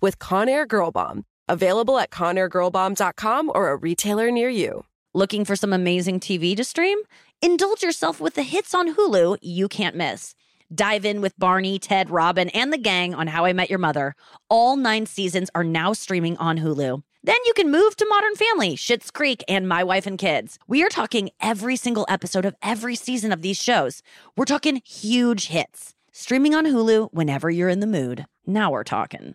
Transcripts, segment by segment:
with Conair Girl Bomb. Available at ConairGirlBomb.com or a retailer near you. Looking for some amazing TV to stream? Indulge yourself with the hits on Hulu you can't miss. Dive in with Barney, Ted, Robin, and the gang on How I Met Your Mother. All nine seasons are now streaming on Hulu. Then you can move to Modern Family, Schitt's Creek, and My Wife and Kids. We are talking every single episode of every season of these shows. We're talking huge hits. Streaming on Hulu whenever you're in the mood. Now we're talking.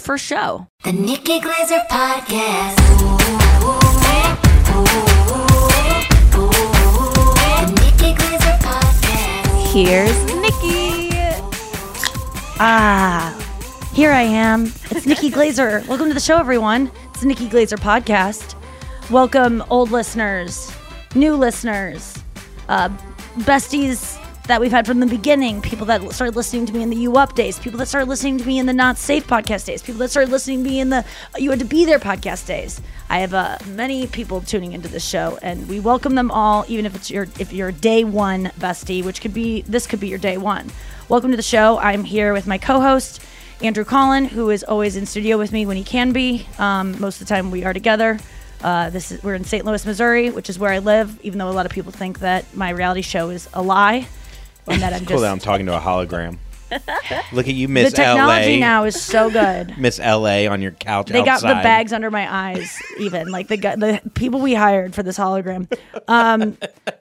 first show. The Nikki Glaser Podcast. Ooh, ooh, ooh, the Nikki Glaser Podcast. Here's Nikki. Ah, here I am. It's Nikki Glaser. Welcome to the show, everyone. It's the Nikki Glaser podcast. Welcome, old listeners, new listeners, uh, besties that we've had from the beginning, people that started listening to me in the U Up days, people that started listening to me in the Not Safe podcast days, people that started listening to me in the You Had to Be There podcast days. I have uh, many people tuning into this show, and we welcome them all, even if it's your if you're day one bestie, which could be this could be your day one. Welcome to the show. I'm here with my co-host Andrew Collin, who is always in studio with me when he can be. Um, most of the time, we are together. Uh, this is we're in St. Louis, Missouri, which is where I live. Even though a lot of people think that my reality show is a lie, and that I'm Cool just that I'm talking to a hologram. Look at you, Miss the technology LA. now is so good. Miss LA on your couch They got the outside. bags under my eyes, even like the gu- the people we hired for this hologram. Um,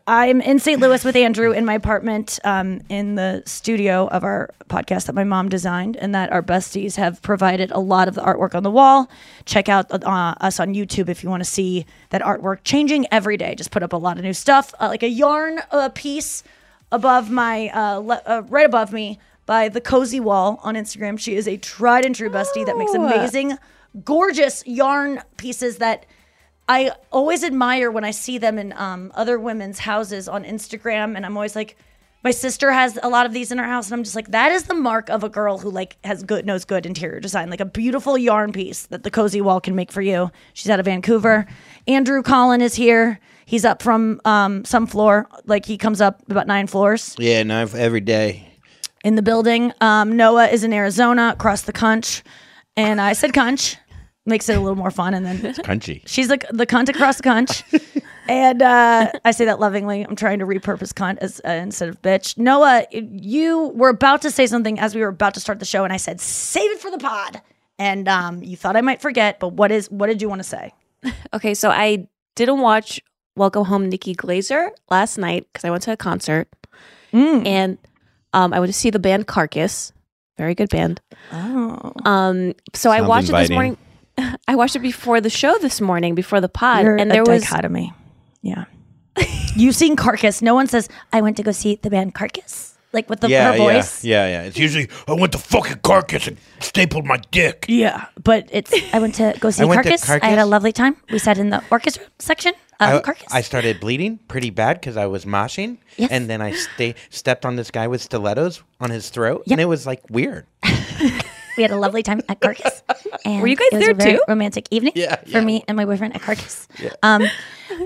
I'm in St. Louis with Andrew in my apartment um, in the studio of our podcast that my mom designed, and that our besties have provided a lot of the artwork on the wall. Check out uh, us on YouTube if you want to see that artwork changing every day. Just put up a lot of new stuff, uh, like a yarn uh, piece above my uh, le- uh, right above me by the cozy wall on instagram. She is a tried and true bestie that makes amazing gorgeous yarn pieces that i always admire when i see them in um, other women's houses on instagram. And i'm always like my sister has a lot of these in her house. And i'm just like that is the mark of a girl who like has good knows good interior design like a beautiful yarn piece that the cozy wall can make for you. She's out of vancouver. Andrew collin is here he's up from um, some floor like he comes up about nine floors Yeah, no, every day. in the building. Um, Noah is in Arizona, across the conch, and I said conch, makes it a little more fun. And then Crunchy. she's like the cunt across the conch, and uh, I say that lovingly. I'm trying to repurpose cunt as uh, instead of bitch. Noah, you were about to say something as we were about to start the show, and I said save it for the pod, and um, you thought I might forget. But what is what did you want to say? Okay, so I didn't watch Welcome Home Nikki Glaser last night because I went to a concert Mm. and um, I went to see the band Carcass. Very good band. Oh, Um, so I Sounds watched it this morning. I watched it before the show this morning, before the pod, You're and a there was dichotomy. Yeah. You've seen Carcass. No one says, I went to go see the band Carcass. Like with the yeah, her yeah, voice. yeah, yeah. It's usually I went to fucking carcass and stapled my dick. Yeah. But it's I went to go see I went Carcass. I had a lovely time. We sat in the orchestra section of I, Carcass. I started bleeding pretty bad because I was moshing, Yes. and then I sta stepped on this guy with stilettos on his throat, Yep. and it was like weird. we had a lovely time at Carcass. And Were you guys it was there a very too? Romantic evening Yeah, for yeah. me and my boyfriend at Carcass. Um,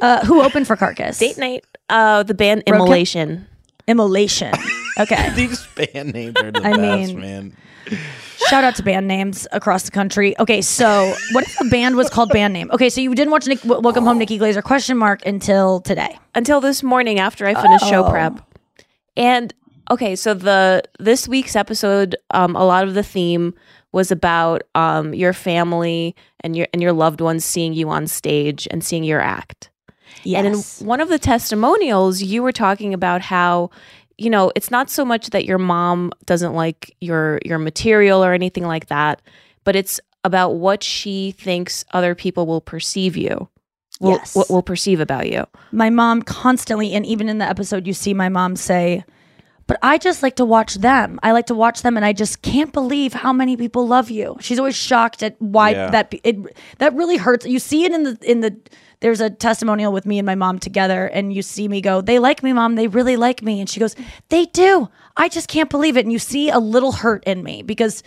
uh, who opened for Carcass? date night. Uh, the band Roadkill? Immolation. Immolation. Okay. These band names are the I best, mean- man. Shout out to band names across the country. Okay, so what if a band was called band name? Okay, so you didn't watch Nick, Welcome Home, Nikki Glaser question mark until today. until this morning after I finished show Oh. prep. And okay, so the this week's episode, um, a lot of the theme was about um your family and your and your loved ones seeing you on stage and seeing your act. Yes. And in one of the testimonials, you were talking about how, you know, it's not so much that your mom doesn't like your your material or anything like that, but it's about what she thinks other people will perceive you. Will, Yes. will, will perceive about you. my mom constantly, and even in the episode, you see my mom say, but I just like to watch them. I like to watch them, and I just can't believe how many people love you. She's always shocked at why Yeah. that it that really hurts. You see it in the in the. There's a testimonial with me and my mom together, and you see me go, "They like me, mom. They really like me." And she goes, "They do. I just can't believe it." And you see a little hurt in me because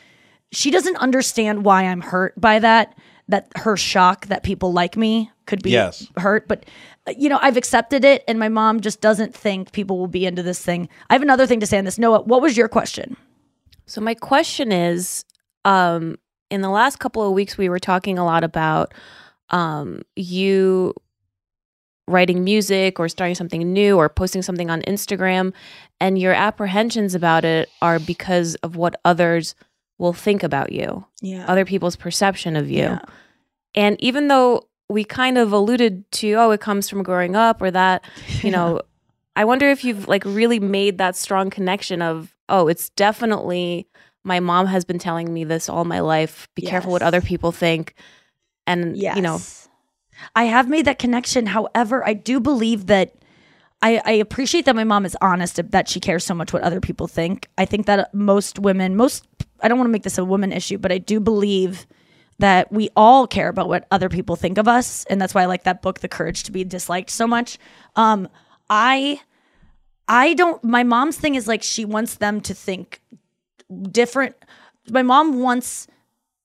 she doesn't understand why I'm hurt by that. That her shock that people like me could be Yes. hurt, but uh, you know I've accepted it, and my mom just doesn't think people will be into this thing. I have another thing to say on this. Noah, what was your question? So my question is, um, in the last couple of weeks, we were talking a lot about um, you writing music or starting something new or posting something on Instagram, and your apprehensions about it are because of what others will think about you, Yeah, other people's perception of you. Yeah. And even though we kind of alluded to, oh, it comes from growing up or that, you know, I wonder if you've like really made that strong connection of, oh, it's definitely my mom has been telling me this all my life. Be careful what other people think. And, Yes. you know, I have made that connection. However, I do believe that I, I appreciate that my mom is honest that she cares so much what other people think. I think that most women, most, I don't want to make this a woman issue, but I do believe that we all care about what other people think of us. And that's why I like that book, The Courage to Be Disliked, so much. Um, I, I don't, my mom's thing is like she wants them to think different. My mom wants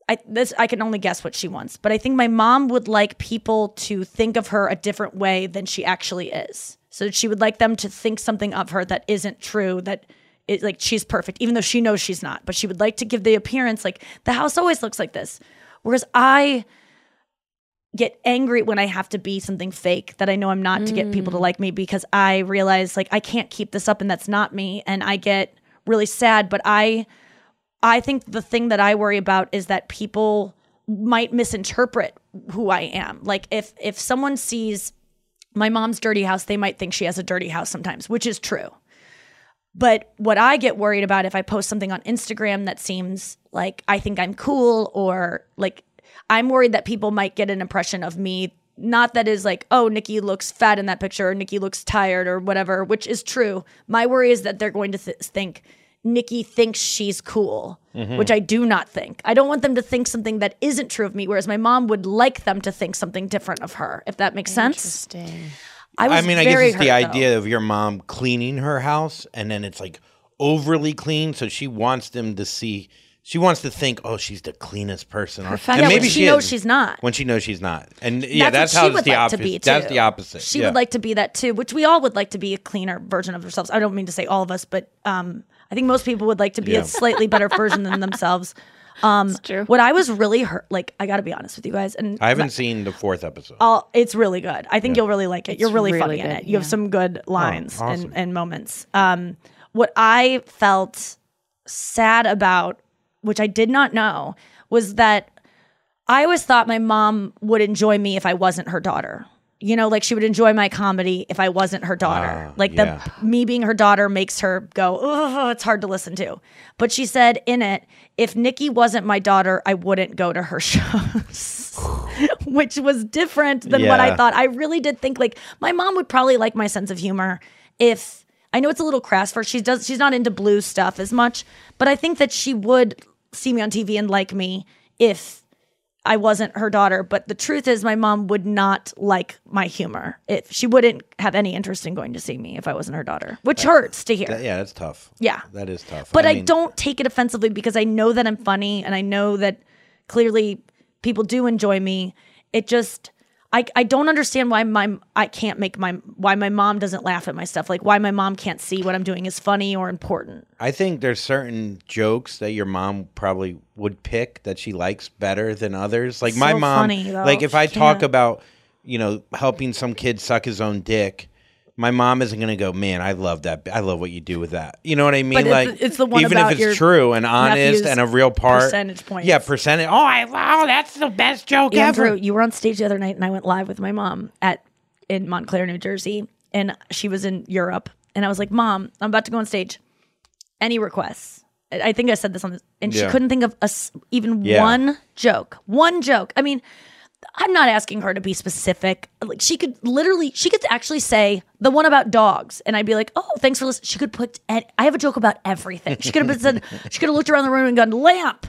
I this I can only guess what she wants, but I think my mom would like people to think of her a different way than she actually is. So she would like them to think something of her that isn't true, that it like she's perfect, even though she knows she's not. But she would like to give the appearance like the house always looks like this. Whereas I get angry when I have to be something fake that I know I'm not to get people to mm. like me because I realize like I can't keep this up and that's not me and I get really sad but I I think the thing that I worry about is that people might misinterpret who I am. Like if if someone sees my mom's dirty house, they might think she has a dirty house sometimes, which is true. But what I get worried about if I post something on Instagram that seems like I think I'm cool or like I'm worried that people might get an impression of me not that is like, oh, Nikki looks fat in that picture or Nikki looks tired or whatever, which is true. My worry is that they're going to th- think Nikki thinks she's cool, which I do not think. I don't want them to think something that isn't true of me, whereas my mom would like them to think something different of her, if that makes sense. I, was I mean, I guess very it's the hurt, though. idea of your mom cleaning her house and then it's like overly clean. So she wants them to see, she wants to think, oh, she's the cleanest person. on- Perfect. Yeah, And when she knows is, she's not. When she knows she's not. And yeah, that's, that's, how she it's would the like opposite. to be too. That's the opposite. She yeah. would like to be that too, which we all would like to be a cleaner version of ourselves. I don't mean to say all of us, but um, I think most people would like to be Yeah. a slightly better version than themselves. Um, true. What I was really hurt, like I got to be honest with you guys, and I haven't seen the fourth episode. I'll, it's really good. I think you'll really like it. You're really, really funny in it. You have some good lines awesome. and, and moments. Um, what I felt sad about, which I did not know, was that I always thought my mom would enjoy me if I wasn't her daughter. You know, like she would enjoy my comedy if I wasn't her daughter. Ah, like yeah. the me being her daughter makes her go, oh, it's hard to listen to. But she said in it, if Nikki wasn't my daughter, I wouldn't go to her shows. Which was different than what I thought. I really did think like my mom would probably like my sense of humor if I know it's a little crass for her. She does she's not into blue stuff as much, but I think that she would see me on TV and like me if I wasn't her daughter, but the truth is, my mom would not like my humor. If she wouldn't have any interest in going to see me if I wasn't her daughter, which hurts to hear. That- yeah, that's tough. Yeah. that is tough. but I, mean, don't take it offensively because I know that I'm funny and I know that clearly people do enjoy me. It just I, I don't understand why my I can't make my why my mom doesn't laugh at my stuff like why my mom can't see what I'm doing is funny or important. I think there's certain jokes that your mom probably would pick that she likes better than others. Like my mom, funny, like if She I talk can't. about, you know, helping some kid suck his own dick, my mom isn't gonna go, man, I love that. I love what you do with that. You know what I mean? But like it's the one even if it's true and honest and a real part, percentage points. Yeah, percentage. Oh, I wow, oh, that's the best joke Andrew, ever. you were on stage the other night, and I went live with my mom at in Montclair, New Jersey, and she was in Europe, and I was like, "Mom, I'm about to go on stage. Any requests?" I think I said this on this, and she couldn't think of a even Yeah. one joke. One joke. I mean, I'm not asking her to be specific. Like she could literally, she could actually say the one about dogs, and I'd be like, "Oh, thanks for listening." She could put. I have a joke about everything. She could have said. She could have looked around the room and gone, "Lamp."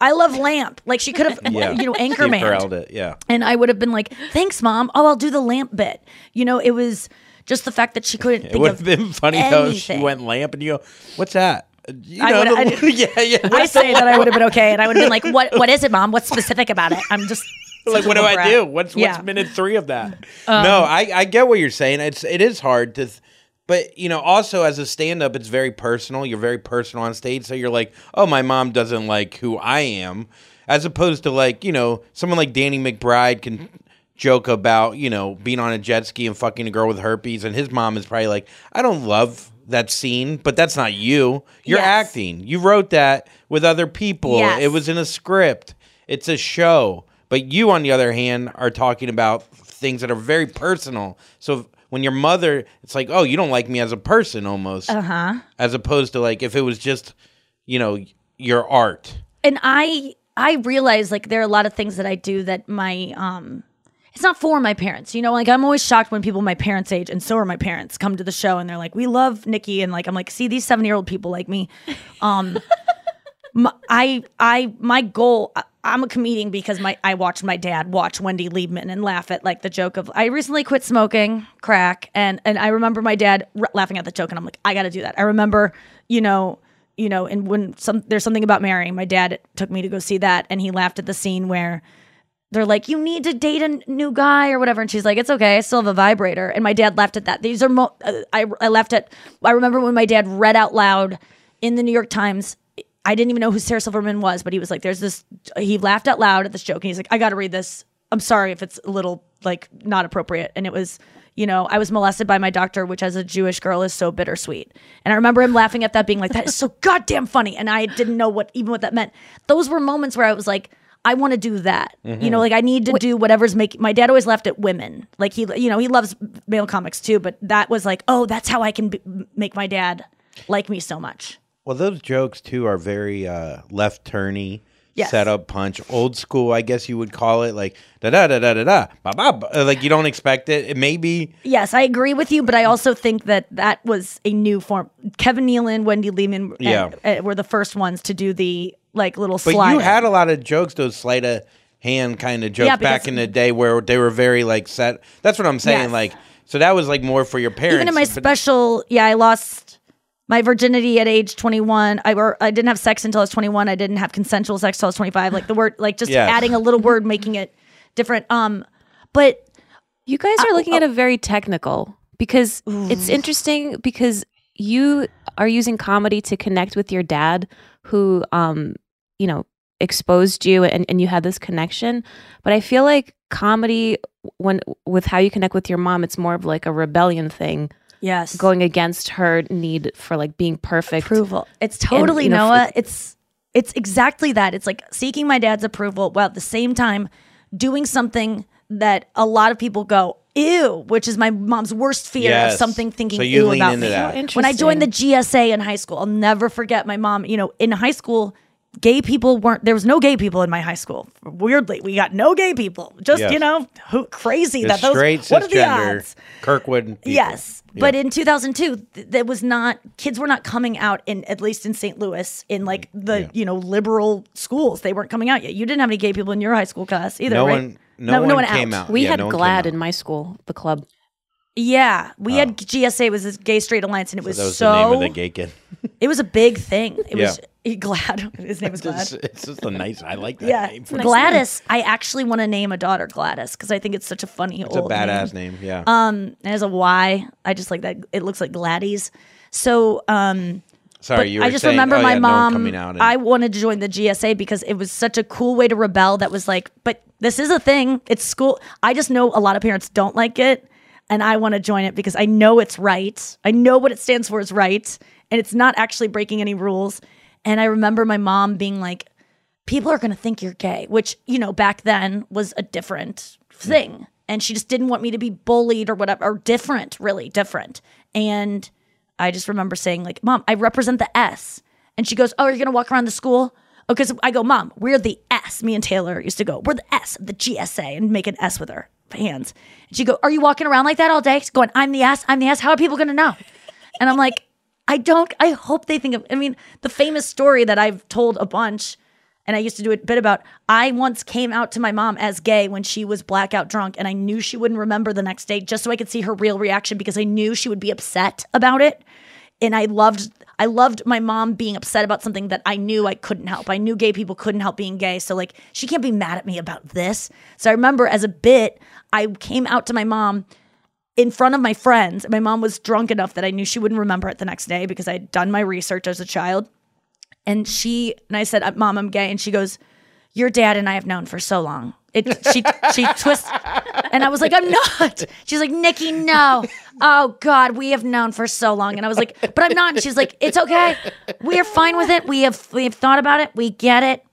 I love lamp. Like she could have, Yeah. you know, Anchorman. It. Yeah. And I would have been like, thanks, mom. Oh, I'll do the lamp bit. You know, it was just the fact that she couldn't It would have been funny though she went lamp and you go, "What's that?" You I know, would- the- I yeah, yeah. I say that I would have been okay. And I would have been like, what What is it, mom? What's specific about it? I'm just like what do I do? What's Yeah. Um, what's minute three of that? no, I I get what you're saying. It's it is hard to, th- but you know, also as a stand up, it's very personal. You're very personal on stage, so you're like, oh, my mom doesn't like who I am, as opposed to like you know someone like Danny McBride can joke about you know being on a jet ski and fucking a girl with herpes, and his mom is probably like, I don't love. That scene, but that's not you. You're Yes. acting. You wrote that with other people. Yes. It was in a script. It's a show. But you, on the other hand, are talking about things that are very personal. So when your mother, it's like, oh, you don't like me as a person almost. Uh huh. As opposed to like if it was just, you know, your art. and I I realize like there are a lot of things that I do that my um it's not for my parents. You know, like I'm always shocked when people my parents' age and so are my parents come to the show and they're like, "We love Nikki," and like I'm like, "See these seven year old people like me." Um, my, I I my goal. I'm a comedian because my I watched my dad watch Wendy Liebman and laugh at like the joke of I recently quit smoking crack and and I remember my dad r- laughing at the joke and I'm like I got to do that. I remember you know you know and when some there's something about Mary, my dad took me to go see that and he laughed at the scene where they're like, you need to date a new guy or whatever. And she's like, it's okay. I still have a vibrator. And my dad laughed at that. These are, mo- uh, I, I laughed at, I remember when my dad read out loud in the New York Times. I didn't even know who Sarah Silverman was, but he was like, there's this, he laughed out loud at this joke. And he's like, I got to read this. I'm sorry if it's a little like not appropriate. And it was, you know, I was molested by my doctor, which as a Jewish girl is so bittersweet. And I remember him laughing at that, being like, that is so goddamn funny. And I didn't know what, even what that meant. Those were moments where I was like, I want to do that. You know, mm-hmm. like I need to do whatever's making. My dad always laughed at women. Like he, you know, he loves male comics too. But that was like, oh, that's how I can b- make my dad like me so much. Well, those jokes too are very uh, left turny. Yes. Setup punch, old school, I guess you would call it, like da da da da da da, ba ba. ba. Like you don't expect it. It may be Yes, I agree with you, but I also think that that was a new form. Kevin Nealon, Wendy Liebman, Yeah. uh, uh, were the first ones to do the like little But slide. you had a lot of jokes, those sleight of hand kind of jokes Yeah, back in the day where they were very like set. That's what I'm saying. Yes. Like, so that was like more for your parents. even in my but- special yeah i lost my virginity at age 21 i were i didn't have sex until i was 21 i didn't have consensual sex until i was 25 like the word like just Yes. adding a little word making it different. Um but You guys are looking at a very technical because it's interesting because you are using comedy to connect with your dad who um you know exposed you and, and you had this connection. But i feel like comedy when with how you connect with your mom it's more of like a rebellion thing yes going against her need for like being perfect approval it's totally you know, noah f- it's it's exactly that it's like seeking my dad's approval while at the same time doing something that a lot of people go ew, which is my mom's worst fear Yes. of something thinking So you ew lean about into me. that. Oh, when I joined the GSA in high school, I'll never forget my mom. You know, in high school, gay people weren't there was no gay people in my high school. Weirdly, we got no gay people. Just Yes. you know, who crazy The that those straight what are the odds? Kirkwood. people. Yes. Yeah. But in 2002, th- there was not kids were not coming out in at least in St. Louis in like the Yeah. you know liberal schools. They weren't coming out yet. You didn't have any gay people in your high school class either, no right? one, no, one, came out. We Yeah, had no GLAD in my school, the club. Yeah, we had oh. GSA was this Gay Straight Alliance, and it was Oh. That was so the name of the gay kid. it was a big thing. It Yeah. was glad. His name is Glad. It's, it's just a nice. I like that yeah, name. Gladys. I actually want to name a daughter Gladys because I think it's such a funny old. It's a old badass name. Yeah. Um, it has a Y. I just like that. It looks like Gladys. So, um, Sorry, but you were I just saying, remember oh, my yeah, no one mom. coming out. And, I wanted to join the GSA because it was such a cool way to rebel. That was like, but this is a thing. It's school. I just know a lot of parents don't like it, and I want to join it because I know it's right. I know what it stands for is right, and it's not actually breaking any rules. And I remember my mom being like, "People are going to think you're gay," which you know back then was a different thing, and she just didn't want me to be bullied or whatever, or different, really different, and. I just remember saying, like, Mom, I represent the S. And she goes, Oh, you're gonna walk around the school? Because I go, Mom, we're the S. Me and Taylor used to go, We're the S the GSA and make an S with her hands. And she go, Are you walking around like that all day? She's going, I'm the S, I'm the S. How are people gonna know? And I'm like, I don't, I hope they think of, I mean, the famous story that I've told a bunch, and I used to do a bit about, I once came out to my mom as gay when she was blackout drunk, and I knew she wouldn't remember the next day just so I could see her real reaction because I knew she would be upset about it. And I loved, I loved my mom being upset about something that I knew I couldn't help. I knew gay people couldn't help being gay. So, like, she can't be mad at me about this. So, I remember as a bit, I came out to my mom in front of my friends. My mom was drunk enough that I knew she wouldn't remember it the next day because I had done my research as a child. And she and I said, uh, "Mom, I'm gay." And she goes, "Your dad and I have known for so long." It she she twists, and I was like, "I'm not." She's like, "Nikki, no." Oh God, we have known for so long, and I was like, "But I'm not." And she's like, "It's okay. We are fine with it. We have we have thought about it. We get it."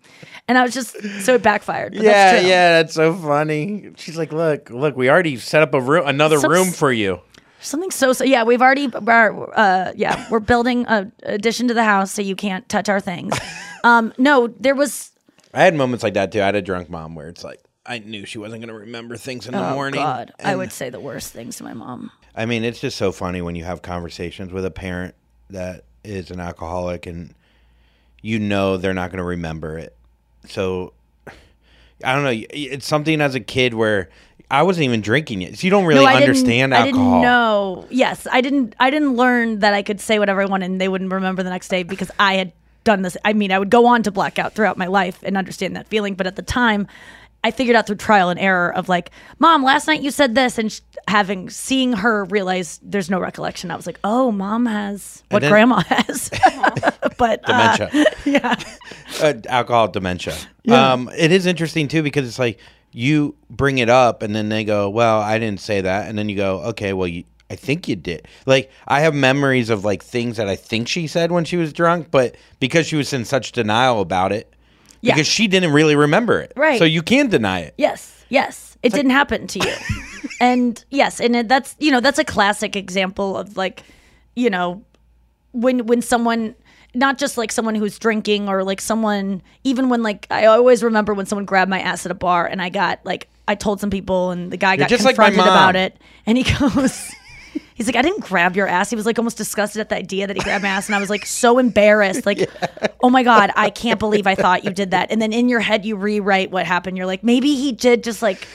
And I was just so it backfired. Yeah, that's yeah, that's so funny. She's like, "Look, look, we already set up a room, another Some- room for you." Something so so yeah, we've already uh yeah, we're building a addition to the house so you can't touch our things. Um no, there was I had moments like that too. I had a drunk mom where it's like I knew she wasn't going to remember things in the oh morning. god, I would say the worst things to my mom. I mean, it's just so funny when you have conversations with a parent that is an alcoholic and you know they're not going to remember it. So I don't know. It's something as a kid where I wasn't even drinking it. So you don't really no, I understand didn't, I alcohol. didn't know. Yes, I didn't I didn't learn that I could say whatever I wanted and they wouldn't remember the next day because I had done this. I mean, I would go on to blackout throughout my life and understand that feeling, but at the time I figured out through trial and error of like, "Mom, last night you said this," and sh- having seeing her realize there's no recollection. I was like, "Oh, mom has what then- grandma has." but uh, Dementia. yeah. uh, alcohol dementia. Um, it is interesting too because it's like you bring it up and then they go, "Well, I didn't say that," and then you go, "Okay, well, you, I think you did." Like I have memories of like things that I think she said when she was drunk, but because she was in such denial about it, Yeah. because she didn't really remember it, Right. So you can deny it. Yes, yes. It didn't happen to you. and yes, and it, that's you know that's a classic example of like, you know, when when someone not just like someone who's drinking or like someone even when like I always remember when someone grabbed my ass at a bar and I got like I told some people and the guy got just like confronted about it and he goes. He's like, I didn't grab your ass. He was like almost disgusted at the idea that he grabbed my ass. And I was like so embarrassed. Like, oh my God, I can't believe I thought you did that. And then in your head, you rewrite what happened. You're like, maybe he did just like,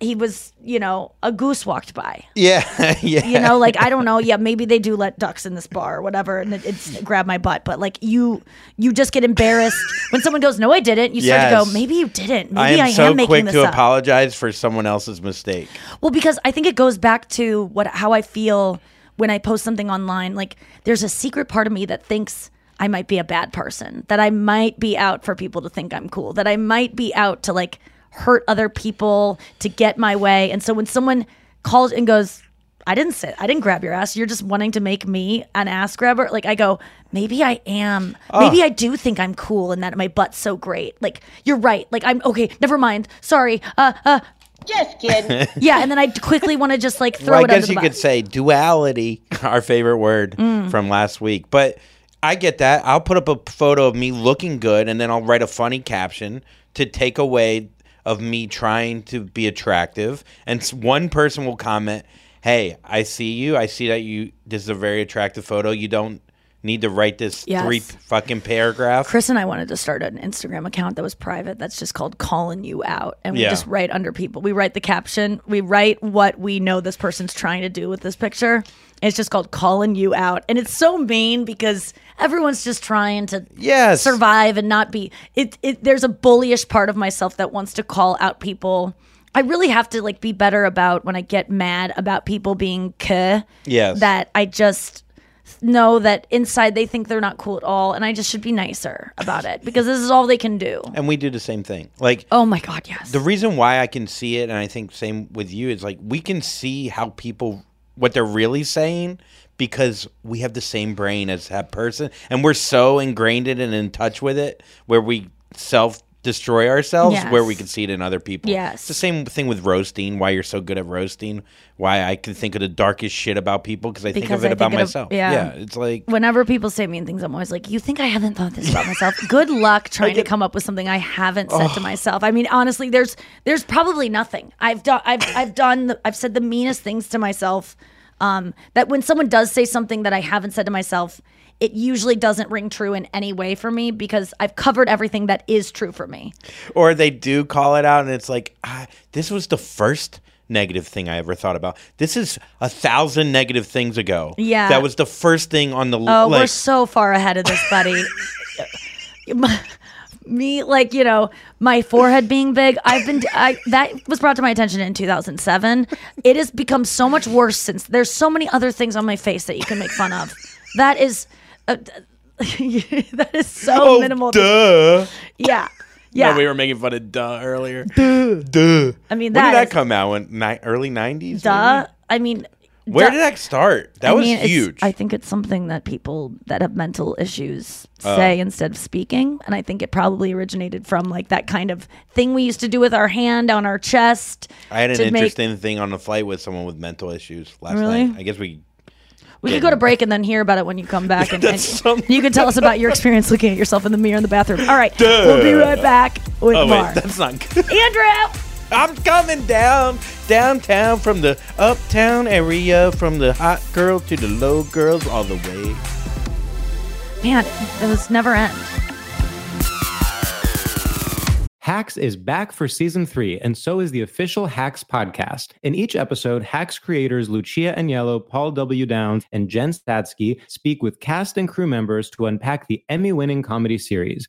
he was, you know, a goose walked by. Yeah, yeah. You know, like, I don't know. Yeah, maybe they do let ducks in this bar or whatever. And it, it's mm. grab my butt. But like, you, you just get embarrassed when someone goes, no, I didn't. You start to go, maybe you didn't. I am, I, so am making quick this to up. apologize for someone else's mistake. Well, because I think it goes back to what how I feel when I post something online. Like there's a secret part of me that thinks I might be a bad person, that I might be out for people to think I'm cool, that I might be out to like hurt other people to get my way. And so when someone calls and goes, I didn't say I didn't grab your ass. You're just wanting to make me an ass grabber. Like I go, maybe I am. Maybe I do think I'm cool and that my butt's so great. Like you're right. Like I'm okay. Never mind. Sorry. Uh, uh. Just kidding. yeah, and then I quickly want to just like throw well, I it under guess the you bus. could say duality, our favorite word Mm. from last week. But I get that. I'll put up a photo of me looking good, and then I'll write a funny caption to take away of me trying to be attractive. And one person will comment, "Hey, I see you. I see that you. This is a very attractive photo. You don't need to write this Yes. three fucking paragraph." Chris and I wanted to start an Instagram account that was private. That's just called calling you out, and we Yeah. just write under people. We write the caption. We write what we know this person's trying to do with this picture. It's just called calling you out, and it's so mean because everyone's just trying to Yes. survive and not be. It, it there's a bullyish part of myself that wants to call out people. I really have to like be better about when I get mad about people being k. Yes. That I just know that inside they think they're not cool at all, and I just should be nicer about it because this is all they can do. and we do the same thing. Like Oh my god, yes. the reason why I can see it, and I think same with you, is like we can see how people what they're really saying because we have the same brain as that person, and we're so ingrained in and in touch with it, where we self destroy ourselves, where we can see it in other people. Yes. it's the same thing with roasting. Why you're so good at roasting? Why I can think of the darkest shit about people because I think of it I about think it of- myself. yeah. it's like Whenever people say mean things, I'm always like, "You think I haven't thought this about myself? Good luck trying to come up with something I haven't said to myself." I mean, honestly, there's there's probably nothing. I've done I've I've done the, I've said the meanest things to myself. Um, that when someone does say something that I haven't said to myself, it usually doesn't ring true in any way for me because I've covered everything that is true for me. or they do call it out and it's like ah, this was the first negative thing i ever thought about this is a thousand negative things ago Yeah. that was the first thing on the list. Oh, we're so far ahead of this, buddy. My- Me, like you know, my forehead being big. I've been I, that was brought to my attention in 2007. It has become so much worse since. There's so many other things on my face that you can make fun of. That is, uh, that is so oh, minimal. duh Yeah, yeah. no, we were making fun of duh earlier duh duh I mean, when that did that is- come out when ni- early 90s Duh. maybe? I mean, where did that start that I was mean, huge I think it's something that people that have mental issues Oh. say instead of speaking, and I think it probably originated from like that kind of thing we used to do with our hand on our chest. i had an to make- interesting thing on the flight with someone with mental issues last Really? night i guess we We could go to break and then hear about it when you come back, and, and you can tell us about your experience looking at yourself in the mirror in the bathroom. All right, we'll be right back with oh wait that's not good Andrew. I'm coming down downtown from the uptown area, from the hot girl to the low girls, all the way. Man, it was never end. Hacks is back for season three, and so is the official Hacks podcast. In each episode, Hacks creators Lucia Aniello, Paul W. Downs, and Jen Statsky speak with cast and crew members to unpack the Emmy winning comedy series.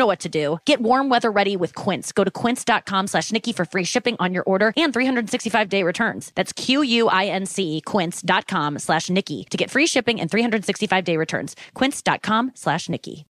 know what to do. Get warm weather ready with Quince. Go to quince.com slash Nikki for free shipping on your order and 365 day returns. That's Q-U-I-N-C quince.com slash Nikki to get free shipping and 365 day returns. Quince.com slash Nikki.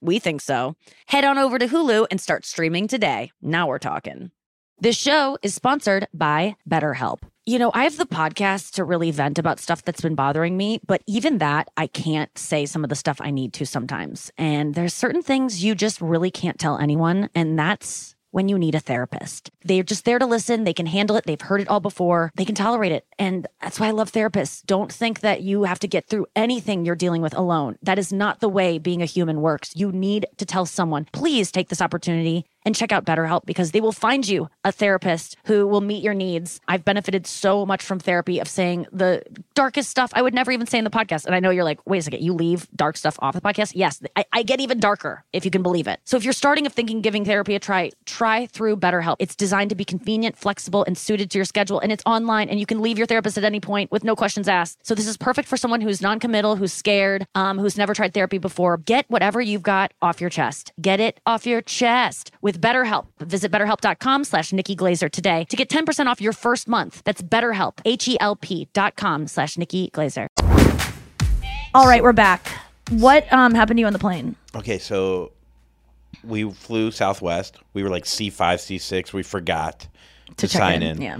We think so. Head on over to Hulu and start streaming today. Now we're talking. This show is sponsored by BetterHelp. You know, I have the podcast to really vent about stuff that's been bothering me, but even that, I can't say some of the stuff I need to sometimes. And there's certain things you just really can't tell anyone, and that's when you need a therapist. They're just there to listen. They can handle it. They've heard it all before. They can tolerate it. And that's why I love therapists. Don't think that you have to get through anything you're dealing with alone. That is not the way being a human works. You need to tell someone, please take this opportunity and check out BetterHelp because they will find you a therapist who will meet your needs. I've benefited so much from therapy of saying the darkest stuff I would never even say in the podcast. And I know you're like, wait a second, you leave dark stuff off the podcast? Yes, I, I get even darker if you can believe it. So if you're starting of thinking giving therapy a try, try through BetterHelp. It's designed to be convenient, flexible, and suited to your schedule. And it's online and you can leave your therapist at any point with no questions asked. So this is perfect for someone who's non-committal, who's scared, um, who's never tried therapy before. Get whatever you've got off your chest. Get it off your chest with BetterHelp. Visit betterhelp.com slash Nikki Glaser today to get 10% off your first month. That's BetterHelp, H-E-L-P dot com slash Nikki Glaser. All right, we're back. What um happened to you on the plane? Okay, so we flew Southwest. We were like C five, C six. We forgot to, check sign in. Yeah.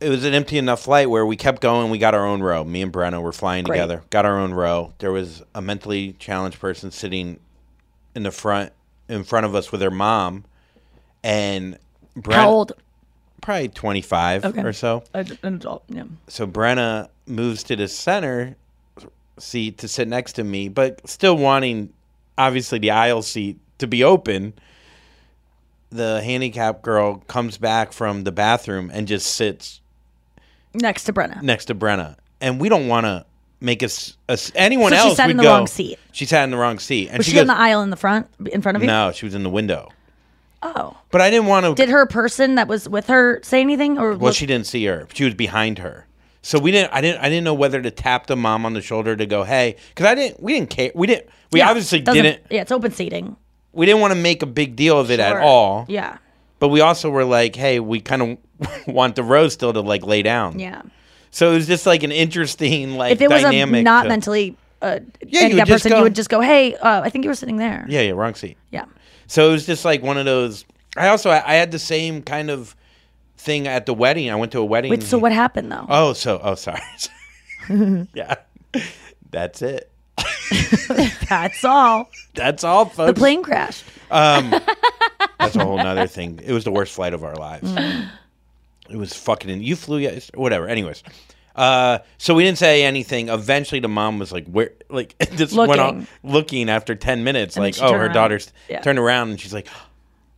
It was an empty enough flight where we kept going. We got our own row. Me and Brenna were flying Great. together. Got our own row. There was a mentally challenged person sitting in the front, in front of us with her mom, and Brenna, How old? Probably twenty five Okay. or so. An adult. Yeah. So Brenna moves to the center seat to sit next to me, but still wanting, obviously, the aisle seat to be open. The handicap girl comes back from the bathroom and just sits Next to Brenna. next to Brenna, and we don't want to make us, us anyone So she else. sat would in the go- wrong seat. She sat in the wrong seat, and Was she, she, goes, in the aisle in the front, in front of you? "No, she was in the window." Oh. But I didn't want to. Did her person that was with her say anything, or Well, look- she didn't see her. She was behind her. So we didn't. I didn't. I didn't know whether to tap the mom on the shoulder to go, "Hey," because I didn't. We didn't care. We didn't. We Yeah, obviously didn't. Yeah, it's open seating. We didn't want to make a big deal of it at all. Yeah. But we also were like, "Hey, we kind of want the rose still to like lay down." Yeah. So it was just like an interesting like if it was a not to- mentally uh, Yeah, you person, go- you would just go, "Hey, uh, I think you were sitting there." Yeah, yeah, wrong seat. Yeah. So it was just like one of those. I also I, I had the same kind of thing at the wedding. I went to a wedding. Wait, so what happened though? Oh, so oh, sorry. yeah, that's it. That's all. That's all, folks. The plane crashed. Um, that's a whole other thing. It was the worst flight of our lives. It was fucking. In, you flew, yes, whatever. Anyways, uh, so we didn't say anything. Eventually, the mom was like, "Where?" Like just went Looking. on looking after ten minutes. And like, oh, her around. daughter's Yeah. turned around, and she's like.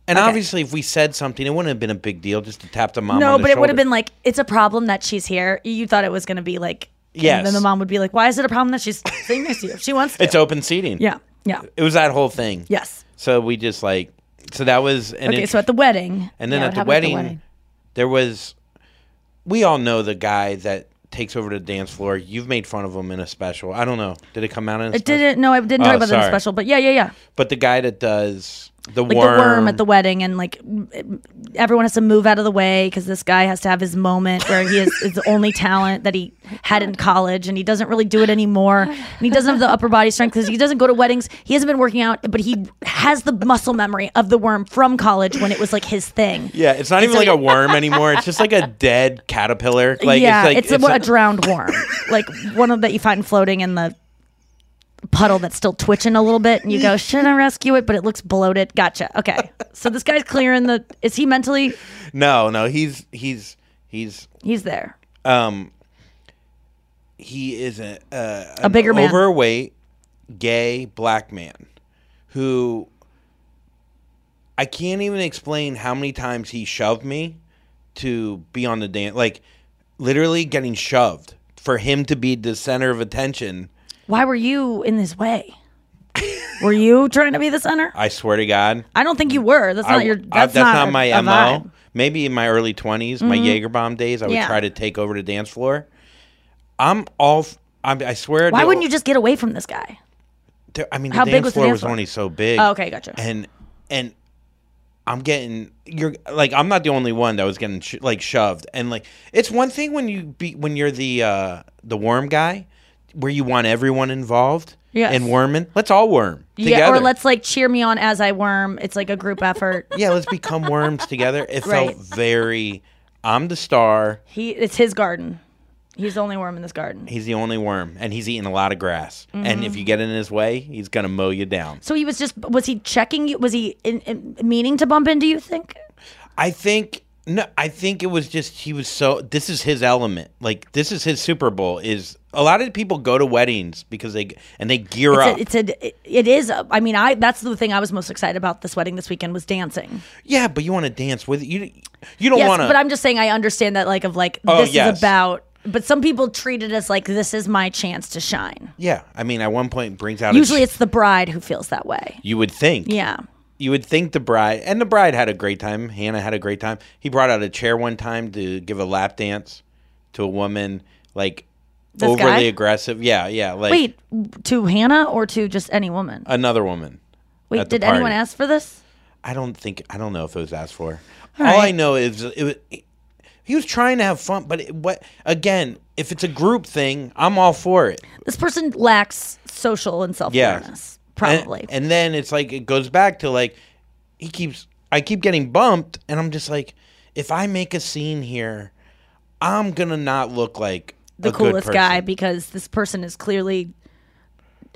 And Okay. obviously, if we said something, it wouldn't have been a big deal just to tap the mom. no, on the but it would have been like, it's a problem that she's here. You thought it was going to be like, yeah. And then the mom would be like, "Why is it a problem that she's sitting next to you? She wants to." It's open seating. Yeah. Yeah. It was that whole thing. Yes. So we just like so that was okay, so at the wedding, and then Yeah, at the happened at the wedding, wedding? There was we all know the guy that takes over the dance floor. You've made fun of him in a special. I don't know. Did it come out in a it special? didn't. No, I didn't talk Oh, about that in sorry. special, but yeah, yeah, yeah. But the guy that does the Like worm, the worm at the wedding, and like everyone has to move out of the way because this guy has to have his moment where he is the only talent that he had in college, and he doesn't really do it anymore. And he doesn't have the upper body strength because he doesn't go to weddings. He hasn't been working out, but he has the muscle memory of the worm from college when it was like his thing. Yeah, it's not even so like he- a worm anymore. It's just like a dead caterpillar. Like yeah, it's like it's, a, a drowned worm, like one of that you find floating in the puddle that's still twitching a little bit, and you go, "Should I rescue it?" But it looks bloated. Gotcha. Okay, so this guy's clearing the. Is he mentally? no, no. He's he's he's He's there. um he is a uh, A bigger man. overweight gay black man who I can't even explain how many times he shoved me to be on the dance like literally getting shoved for him to be the center of attention. Why were you in this way? were you trying to be the center? I swear to God. I don't think you were. That's I- not your. I- That's, not, a- my a mo. Mm-hmm. Maybe in my early twenties, my Jaeger bomb days, I would Yeah. try to take over the dance floor. I'm all. f- I'm, I swear. To Why wouldn't you just get away from this guy? I mean, How the dance was floor dance was floor? only so big. Oh, okay, gotcha. And and I'm getting you're like I'm not the only one that was getting sh- like shoved. And like it's one thing when you be when you're the uh the worm guy, where you want everyone involved. Yes. And worming, let's all worm together. Yeah, or let's like cheer me on as I worm. It's like a group effort. yeah, let's become worms together. It Right. felt very. I'm the star. He, it's his garden. He's the only worm in this garden. He's the only worm, and he's eating a lot of grass. And Mm-hmm. if you get in his way, he's gonna mow you down. So he was just was he checking you? Was he in, in, meaning to bump into you? Think? I think no. I think it was just he was so. This is his element. Like this is his Super Bowl. Is a lot of people go to weddings because they and they gear up. It's a, it's a, it- it is. a- I mean, I that's the thing I was most excited about this wedding this weekend was dancing. yeah, but you want to dance with you. You don't yes, want to. but I'm just saying I understand that like of like Oh, this yes. is about. But some people treat it as like this is my chance to shine. yeah, I mean, at one point brings out. Usually, it's the bride who feels that way. you would think. Yeah. You would think the bride and the bride had a great time. Hannah had a great time. He brought out a chair one time to give a lap dance to a woman, like This overly guy? aggressive. Yeah, yeah. Like Wait, to Hannah or to just any woman? another woman. Wait, at the did anyone party. ask for this? I don't think I don't know if it was asked for. All All, I know is it was, he was trying to have fun, but it, what again? If it's a group thing, I'm all for it. This person lacks social and self Yeah, awareness. Probably. And, and then it's like it goes back to like he keeps. I keep getting bumped, and I'm just like, if I make a scene here, I'm gonna not look like the coolest guy because this person is clearly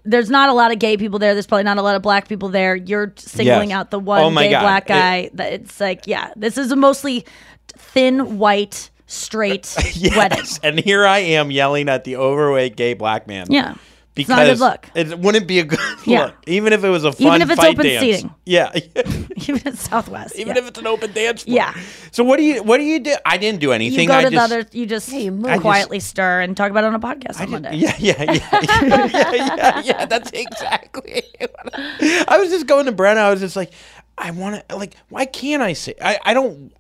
there's not a lot of gay people there there's probably not a lot of black people there you're singling Yes. out the one Oh gay God. black It- guy that it's like yeah this is a mostly thin white straight wedding and here I am yelling at the overweight gay black man. yeah Because not a good look It wouldn't be a good Yeah. look, even if it was a fun Even if it's fight open dance. seating. Yeah, even in southwest even yeah. if it's an open dance floor. Yeah. So what do you what do you do? I didn't do anything. you go I to just, the other you just you move. I just- quietly stir and talk about it on a podcast on monday Yeah, yeah, yeah, yeah, yeah, yeah, yeah. That's exactly. what I I was just going to Brenna. I was just like, I want to like. Why can't I say? I I don't.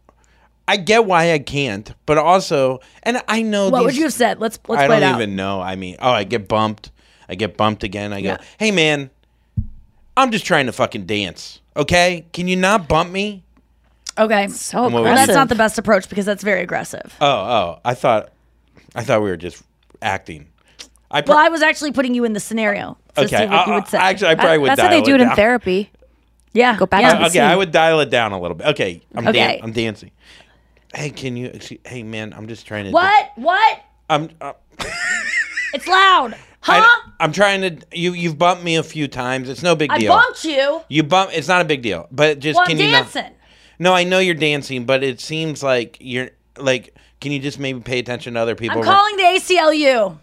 I get why I can't, but also, and I know. what these, would you have said let's let's I play don't it out even know. I mean, oh, I get bumped. I get bumped again. I go, Yeah. hey man, I'm just trying to fucking dance. Okay, can you not bump me? okay So Well, well, that's not the best approach because that's very aggressive Oh, oh, I thought, I thought we were just acting. I pr- well i was actually putting you in the scenario to okay. see what you I- would say I- actually, I probably would. That's how they do it in down. therapy. yeah Go back yeah. to the okay, I would dial it down a little bit. Okay, I'm dan- I'm dancing. Hey, can you? excuse- Hey, man, I'm just trying to. What? What? I'm. Uh, It's loud. Huh? I, I'm trying to. You you've bumped me a few times. It's no big deal. I, bumped you. You bump. It's not a big deal. But just Well, can I'm you not? dancing. No, I know you're dancing, but it seems like you're like. Can you just maybe pay attention to other people? I'm calling the ACLU.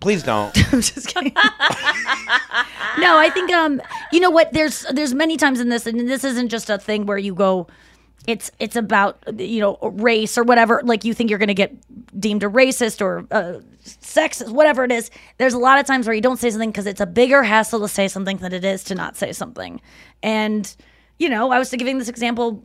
Please don't. I'm just kidding. no, I think um, you know what? There's there's many times in this, and this isn't just a thing where you go. It's it's about you know race or whatever. Like you think you're going to get deemed a racist or uh, sexist, whatever it is. There's a lot of times where you don't say something because it's a bigger hassle to say something than it is to not say something, and. you know, I was giving this example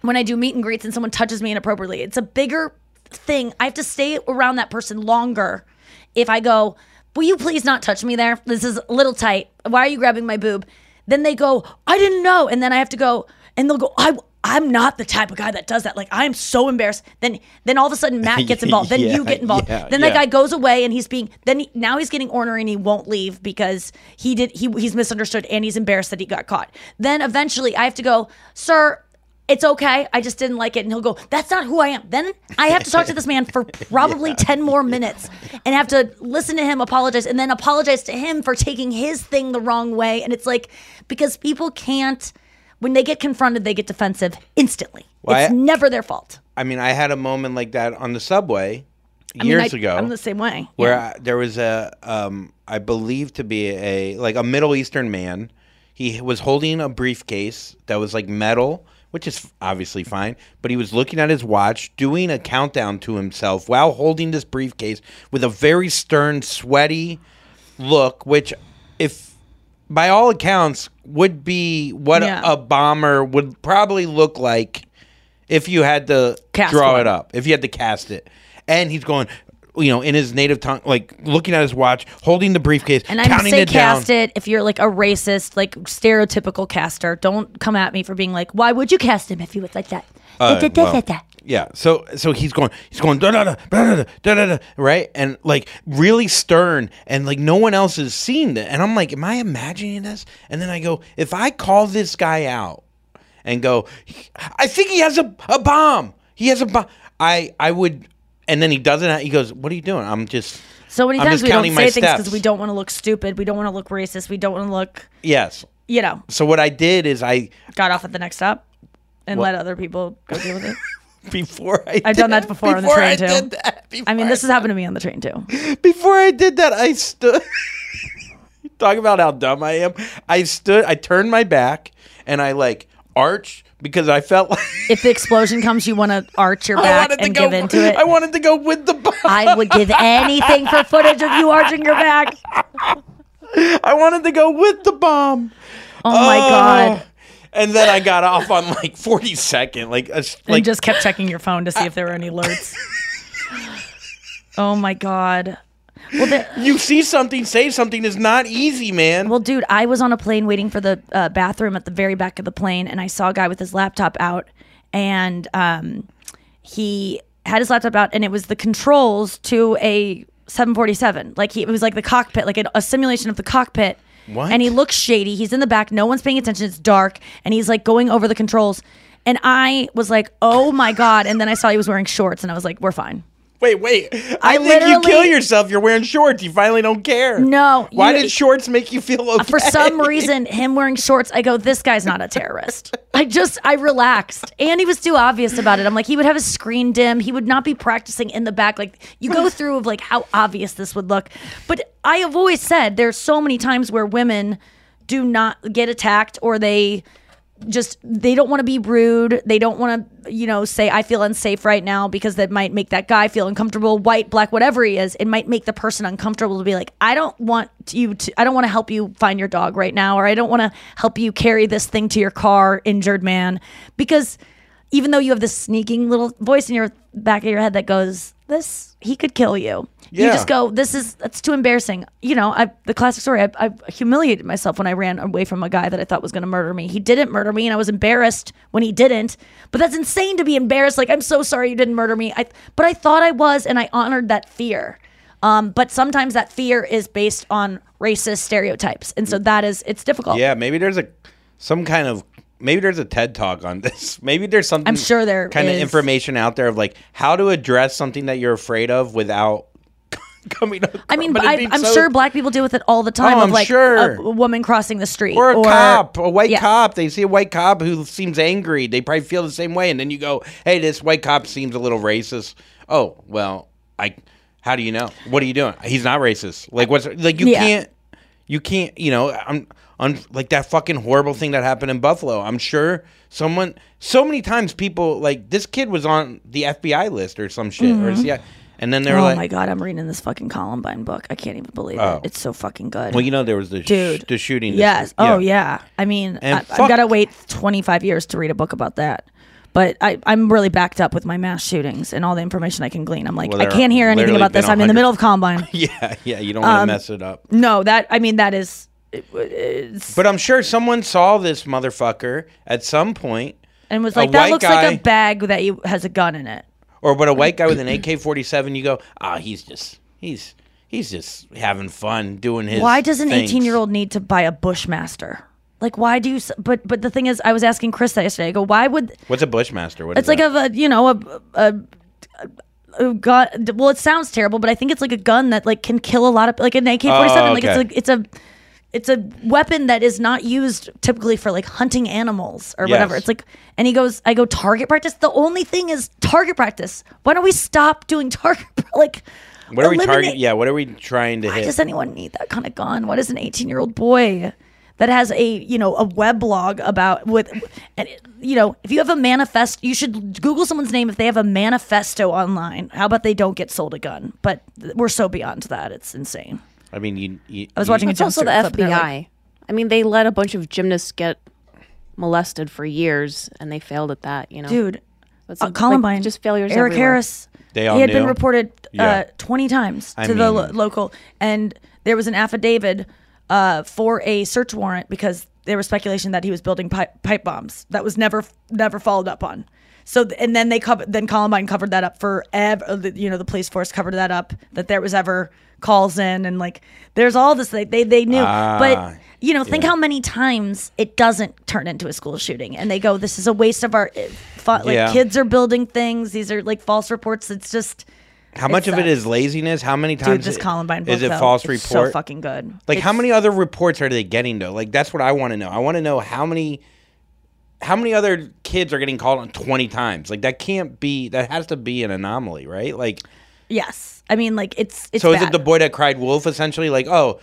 when I do meet and greets and someone touches me inappropriately. It's a bigger thing. I have to stay around that person longer if I go, Will you please not touch me there? This is a little tight. Why are you grabbing my boob? Then they go, I didn't know. And then I have to go, and they'll go, I. I'm not the type of guy that does that. Like I'm so embarrassed. Then, then all of a sudden Matt gets involved. Then Yeah, you get involved. yeah, then that yeah. guy goes away and he's being. Then he, now he's getting ornery and he won't leave because he did. He he's misunderstood and he's embarrassed that he got caught. Then eventually I have to go, sir it's okay. I just didn't like it. And he'll go, that's not who I am. Then I have to talk to this man for probably 10 more minutes and have to listen to him apologize and then apologize to him for taking his thing the wrong way. And it's like, because people can't, when they get confronted, they get defensive instantly. Well, it's I- never their fault. I mean, I had a moment like that on the subway I mean, years I- ago. I'm the same way. where Yeah. I, there was a um, I believe to be a like a Middle Eastern man. He was holding a briefcase that was like metal, which is obviously fine. But he was looking at his watch, doing a countdown to himself while holding this briefcase with a very stern, sweaty look. Which, if by all accounts, would be what Yeah. a bomber would probably look like if you had to Cast draw one. it up, if you had to cast it. And he's going, you know, in his native tongue, like looking at his watch, holding the briefcase, And I counting say it down. cast it if you're like a racist, like stereotypical caster. Don't come at me for being like, why would you cast him if he was like that? Uh, well. Yeah. So so he's going he's going da da da da da da da right and like really stern and like no one else has seen that and I'm like am I imagining this and then I go if I call this guy out and go I think he has a, a bomb he has a bomb I I would and then he doesn't he goes what are you doing I'm just so many times we don't say things because we don't want to look stupid we don't want to look racist we don't want to look yes you know so what I did is I got off at the next stop and what? let other people go deal with it. before I I've done that before on the train I too. did that, I mean, this has happened to me on the train too. before I did that, I stood. Talk about how dumb I am. I stood. I turned my back and I like arched because I felt like If the explosion comes, you want to arch your back and go. give into it. I wanted to go with the. bomb. I would give anything for footage of you arching your back. I wanted to go with the bomb. Oh my oh. god! And then I got off on like forty second, like a, And like just kept checking your phone to see if there were any alerts. oh my god! Well, there, you see something, say something is not easy, man. Well, dude, I was on a plane waiting for the uh, bathroom at the very back of the plane, and I saw a guy with his laptop out, and um, he had his laptop out, and it was the controls to a 747. Like he, it was like the cockpit, like a, a simulation of the cockpit. What? And he looks shady. He's in the back. No one's paying attention. It's dark, and he's like going over the controls. And I was like, "Oh my god!" And then I saw he was wearing shorts, and I was like, "We're fine." Wait, wait. I, I think you kill yourself. You're wearing shorts. You finally don't care. No, Why you- did shorts make you feel okay? for some reason him wearing shorts i go this guy's not a terrorist i just i relaxed and he was too obvious about it i'm like he would have his screen dim he would not be practicing in the back like you go through of like how obvious this would look but i have always said there's so many times where women do not get attacked or they just they don't want to be rude. They don't want to you know say i feel unsafe right now because that might make that guy feel uncomfortable white black whatever he is. It might make the person uncomfortable to be like i don't want you to i don't want to help you find your dog right now or i don't want to help you carry this thing to your car injured man. Because even though you have this sneaking little voice in your back of your head that goes this he could kill you. You just go this is that's too embarrassing. You know I, the classic story I, I humiliated myself when i ran away from a guy that i thought was going to murder me. He didn't murder me and i was embarrassed when he didn't. But that's insane to be embarrassed. Like i'm so sorry you didn't murder me. I, but i thought i was and i honored that fear. Um, but sometimes that fear is based on racist stereotypes. And so that is it's difficult. Yeah, maybe there's a some kind of maybe there's a TED talk on this. Maybe there's something I'm sure there kind of information out there of like how to address something that you're afraid of without coming up. I mean, I, I'm so- sure black people deal with it all the time. Oh, of I'm like sure. a, woman crossing the street, or a cop, a white Yeah. cop. They see a white cop who seems angry. They probably feel the same way, and then you go, "Hey, this white cop seems a little racist." Oh, well, I. How do you know? What are you doing? He's not racist. Like what's like you Yeah. can't, you can't. You know, I'm on like that fucking horrible thing that happened in Buffalo. I'm sure someone. So many times people like this kid was on the FBI list or some shit Mm-hmm. yeah. And then they were oh like, "Oh my god, I'm reading this fucking Columbine book. I can't even believe Oh. it. It's so fucking good. well, you know, there was the sh- the shooting. Yes. week. Oh yeah. I mean, And I, fuck- I've got to wait 25 years to read a book about that. But I, I'm really backed up with my mass shootings and all the information I can glean. I'm like, Well, I can't hear anything about this. I'm in the middle of Columbine. yeah, yeah. You don't want to Um, mess it up. no, that I mean that is. It- But I'm sure someone saw this motherfucker at some point, and was like, that looks guy- like a bag that you, has a gun in it. or but a white guy with an AK-47. You go, ah, he's just he's he's just having fun doing his. Why does an things." 18 year old need to buy a Bushmaster? Like, why do you? But but the thing is, I was asking Chris that yesterday. I go, why would? What's a Bushmaster? What It's like that? a, you know a, a a gun. Well, it sounds terrible, but I think it's like a gun that like can kill a lot of like an AK forty seven. Oh, Like it's a it's a it's a weapon that is not used typically for like hunting animals or whatever. It's like, and he goes, I go target practice. The only thing is target practice. Why don't we stop doing target? Like, what are we eliminate- target? Yeah, what are we trying to why hit? does anyone need that kind of gun? What is an 18 year old boy that has a you know a web blog about with and you know if you have a manifest, you should Google someone's name if they have a manifesto online. How about they don't get sold a gun? But we're so beyond that, it's insane. I mean, you. you I was you- watching a It's also the Jump Street clip, and they're FBI. like- I mean, they let a bunch of gymnasts get molested for years, and they failed at that. You know, dude. That's Uh, like, Columbine, just failures. Eric everywhere. Harris. They all he had been knew? reported Yeah. uh, twenty times I to the lo- local, and there was an affidavit uh, for a search warrant because there was speculation that he was building pipe, pipe bombs. That was never never followed up on. So and then they covered then Columbine covered that up for ev- uh, you know the police force covered that up that there was ever calls in and like there's all this they they, they knew Ah, but you know think how many times it doesn't turn into a school shooting and they go this is a waste of our uh, like Yeah. kids are building things these are like false reports it's just How much it of it is laziness? How many times dude this i- Columbine book is it though, false it's report? so fucking good like how many other reports are they getting though? Like that's what I want to know. I want to know how many how many other kids are getting called on 20 times. Like that can't be that has to be an anomaly, right? Like yes I mean like it's it's so is bad. it the boy that cried wolf essentially like, "Oh,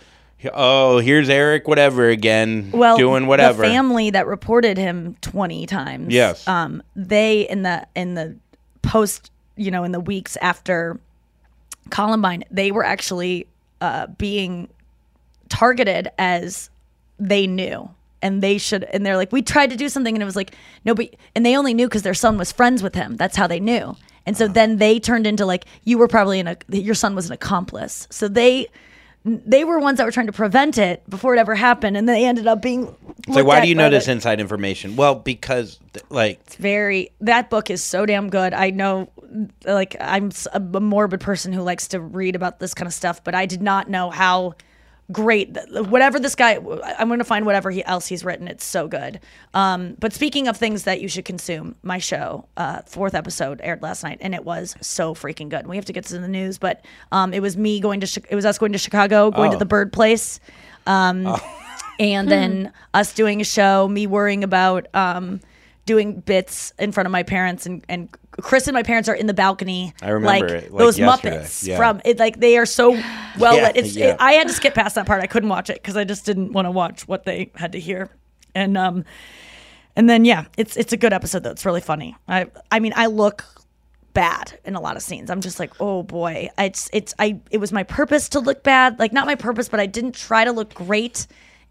oh, here's Eric whatever again well doing whatever." the family that reported him 20 times Yes. um they in the in the post you know in the weeks after columbine they were actually uh being targeted as they knew and they should and they're like we tried to do something and it was like no but and they only knew because their son was friends with him. That's how they knew. And so uh-huh. then they turned into like you were probably in a your son was an accomplice. So they they were ones that were trying to prevent it before it ever happened and they ended up being It's like why do you know this inside information? Well, because like very that book is so damn good. I know like i'm a morbid person who likes to read about this kind of stuff but i did not know how great. Whatever this guy i'm going to find whatever he, else he's written. It's so good. Um, but speaking of things that you should consume my show uh, fourth episode aired last night and it was so freaking good. We have to get to the news but um, it was me going to it was us going to chicago going to Oh. the bird place um, and then us doing a show, me worrying about um, doing bits in front of my parents, and, and Chris and my parents are in the balcony. I remember like, it, like those yesterday. Muppets Yeah. from it. Like they are so well Yeah, lit. It's, yeah. it- I had to skip past that part. I couldn't watch it because I just didn't want to watch what they had to hear, and um, and then yeah, it's it's a good episode though. It's really funny. I I mean I look bad in a lot of scenes. I'm just like, oh boy, it's it's I it was my purpose to look bad, like not my purpose, but I didn't try to look great,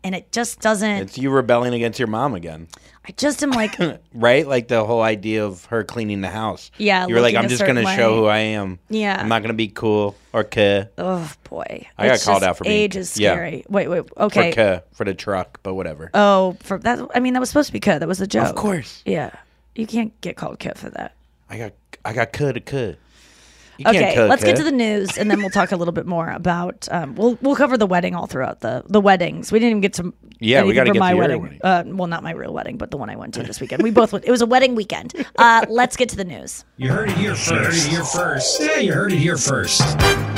and it just doesn't. it's you rebelling against your mom again. I just am like, right? Like the whole idea of her cleaning the house. Yeah, you were like, I'm just gonna show who I am. Yeah. I'm not gonna be cool or cuh oh boy, I got called out for being- age is yeah. scary. Wait, wait, for okay. cuh for the truck, but whatever. Oh, for that. I mean, that was supposed to be cut. That was a joke. of course, Yeah, you can't get called kid for that. I got I got cuh to cuh. You can't Okay, cuh, let's get to the news, and then we'll talk a little bit more about. Um, we'll we'll cover the wedding all throughout the the weddings. We didn't even get to. Yeah, we gotta get my to your wedding. wedding. Uh, well, not my real wedding, but the one I went to this weekend. We both went. It was a wedding weekend. Uh, let's get to the news. You heard it here first. You heard it here first. Yeah, you heard it here first.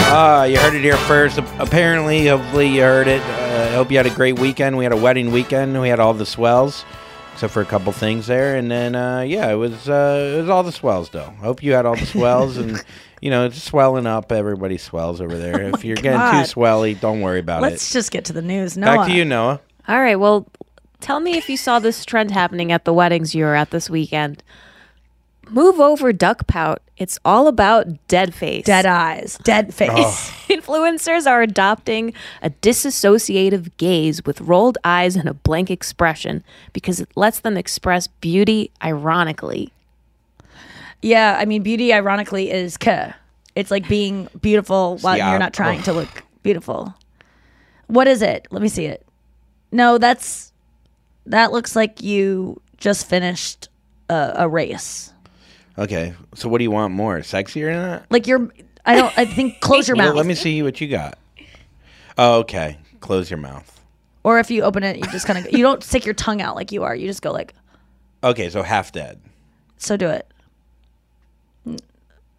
Ah, you heard it here first. Apparently, hopefully you heard it. Uh, I hope you had a great weekend. We had a wedding weekend. We had all the swells, except for a couple things there. And then, uh, yeah, it was uh, it was all the swells though. Hope you had all the swells and. You know, it's swelling up. Everybody swells over there. Oh if you're getting God. too swelly, don't worry about it. Let's just get to the news. Noah. Back to you, Noah. All right. Well, tell me if you saw this trend happening at the weddings you were at this weekend. Move over, duck pout. It's all about dead face. Dead eyes, dead face. Influencers are adopting a disassociative gaze with rolled eyes and a blank expression because it lets them express beauty ironically. Yeah, I mean, beauty ironically is k. It's like being beautiful while Yeah. you're not trying to oh. look beautiful. What is it? Let me see it. No, that's that looks like you just finished a, a race. Okay, so what do you want more? Sexier than that? Like you're. I don't. I think close your mouth. let me see what you got. Oh, okay. Close your mouth. Or if you open it, you just kind of. You don't stick your tongue out like you are. You just go like. Okay, so half dead. So do it.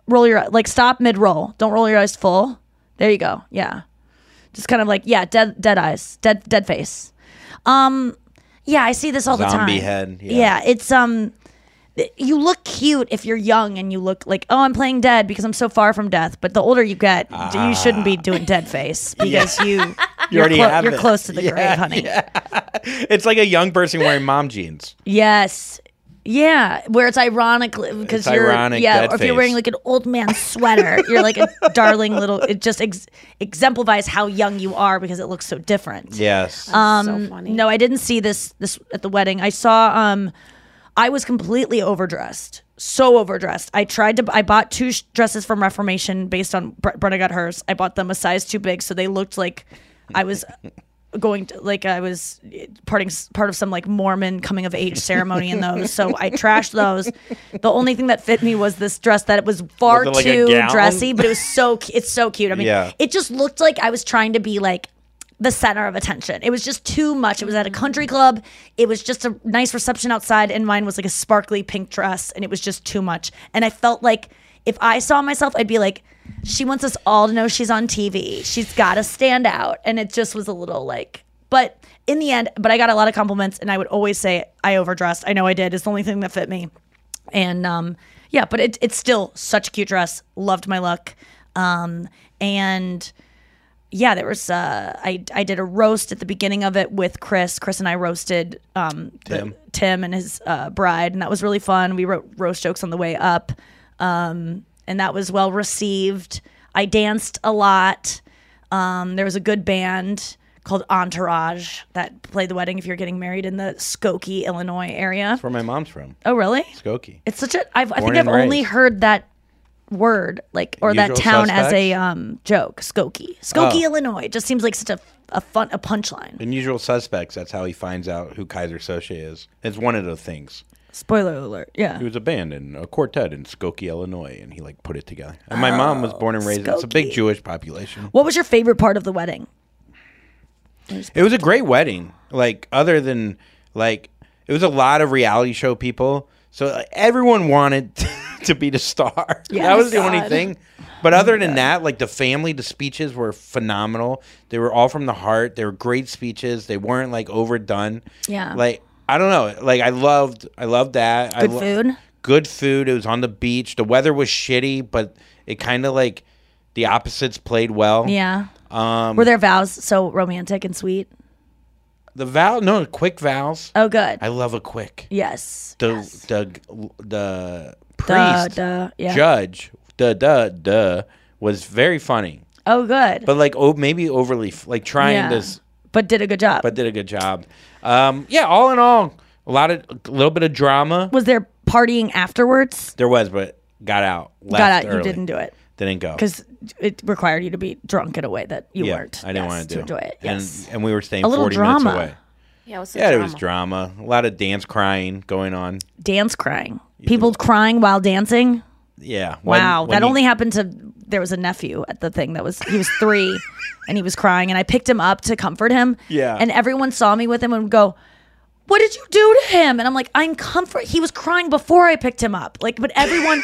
Roll your like stop mid roll. Don't roll your eyes full. There you go. Yeah. Just kind of like yeah, dead dead eyes, dead dead face. Um yeah, I see this all the time. Zombie head, yeah. Yeah. it's um you look cute if you're young and you look like oh I'm playing dead because I'm so far from death. But the older you get, you shouldn't be doing dead face because you You you're, already clo- you're close to the Yeah, grave, honey. It's like a young person wearing mom jeans. Yes. Yeah, where it's ironically because It's you're ironic yeah, or if you're wearing like an old man sweater, you're like a darling little. It just ex- exemplifies how young you are because it looks so different. Yes. Um, so funny. No, I didn't see this this at the wedding. I saw. Um, I was completely overdressed, so overdressed. I tried to. I bought two sh- dresses from Reformation based on Bre- Brenna got hers. I bought them a size too big, so they looked like I was going to like I was eh, parting part of some like Mormon coming of age ceremony in those. So I trashed those. The only thing that fit me was this dress that it was far Was it like too dressy, but it was so it's so cute. I mean, Yeah. it just looked like I was trying to be like the center of attention. It was just too much. It was at a country club. It was just a nice reception outside, and mine was like a sparkly pink dress, and it was just too much. And I felt like if I saw myself, I'd be like, she wants us all to know she's on TV. She's got to stand out. And it just was a little like, but in the end, but I got a lot of compliments, and I would always say I overdressed. I know I did. It's the only thing that fit me. And um, yeah, but it, it's still such a cute dress. Loved my look. Um, and yeah, there was uh, I I did a roast at the beginning of it with Chris. Chris and I roasted um, the- Tim. Tim and his uh, bride, and that was really fun. We wrote roast jokes on the way up, um, and that was well received. I danced a lot. Um, there was a good band called Entourage that played the wedding. If you're getting married in the Skokie, Illinois area. That's where my mom's from. Oh, really? Skokie. It's such a. I've, I Born think I've and only raised. heard that word, like or that Usual town as a um joke. Skokie, Skokie, Oh. Illinois. It just seems like such a a fun a punchline. In Usual Suspects, that's how he finds out who Keyser Söze is. It's one of the things. Spoiler alert. Yeah. He was a band in a quartet in Skokie, Illinois, and he like put it together. And my oh, mom was born and raised. It's a big Skokie. Jewish population. What was your favorite part of the wedding? It was a great wedding. Like other than like it was a lot of reality show people. So like, everyone wanted to be the star. that was the only God. thing. But other than that, like the family, the speeches were phenomenal. They were all from the heart. They were great speeches. They weren't like overdone. Yeah. Like I don't know. Like I loved I loved that. I Good lo- food? Good food. It was on the beach. The weather was shitty, but it kind of like the opposites played well. Yeah. Um Were their vows so romantic and sweet? the vow no quick vows. Oh, good. I love a quick. yes. the yes. the the priest duh, yeah. judge the duh duh was very funny, Oh, good. but like oh maybe overly like trying Yeah. this, but did a good job. but did a good job. Um, yeah, all in all, a lot of a little bit of drama was there partying afterwards? there was, but got out. Left Got out. You didn't do it Didn't go because it required you to be drunk in a way that you yeah, weren't. I didn't Yes, want to do enjoy it. And Yes. and we were staying A little forty drama. minutes away. Yeah, it was Yeah, there was drama. A lot of dance crying going on. Dance crying. People crying while dancing. Yeah. when- Wow, when that you- only happened to there was a nephew at the thing that was he was three and he was crying and I picked him up to comfort him. Yeah. And everyone saw me with him and would go, What did you do to him? And I'm like, I'm comfort he was crying before I picked him up. Like, but everyone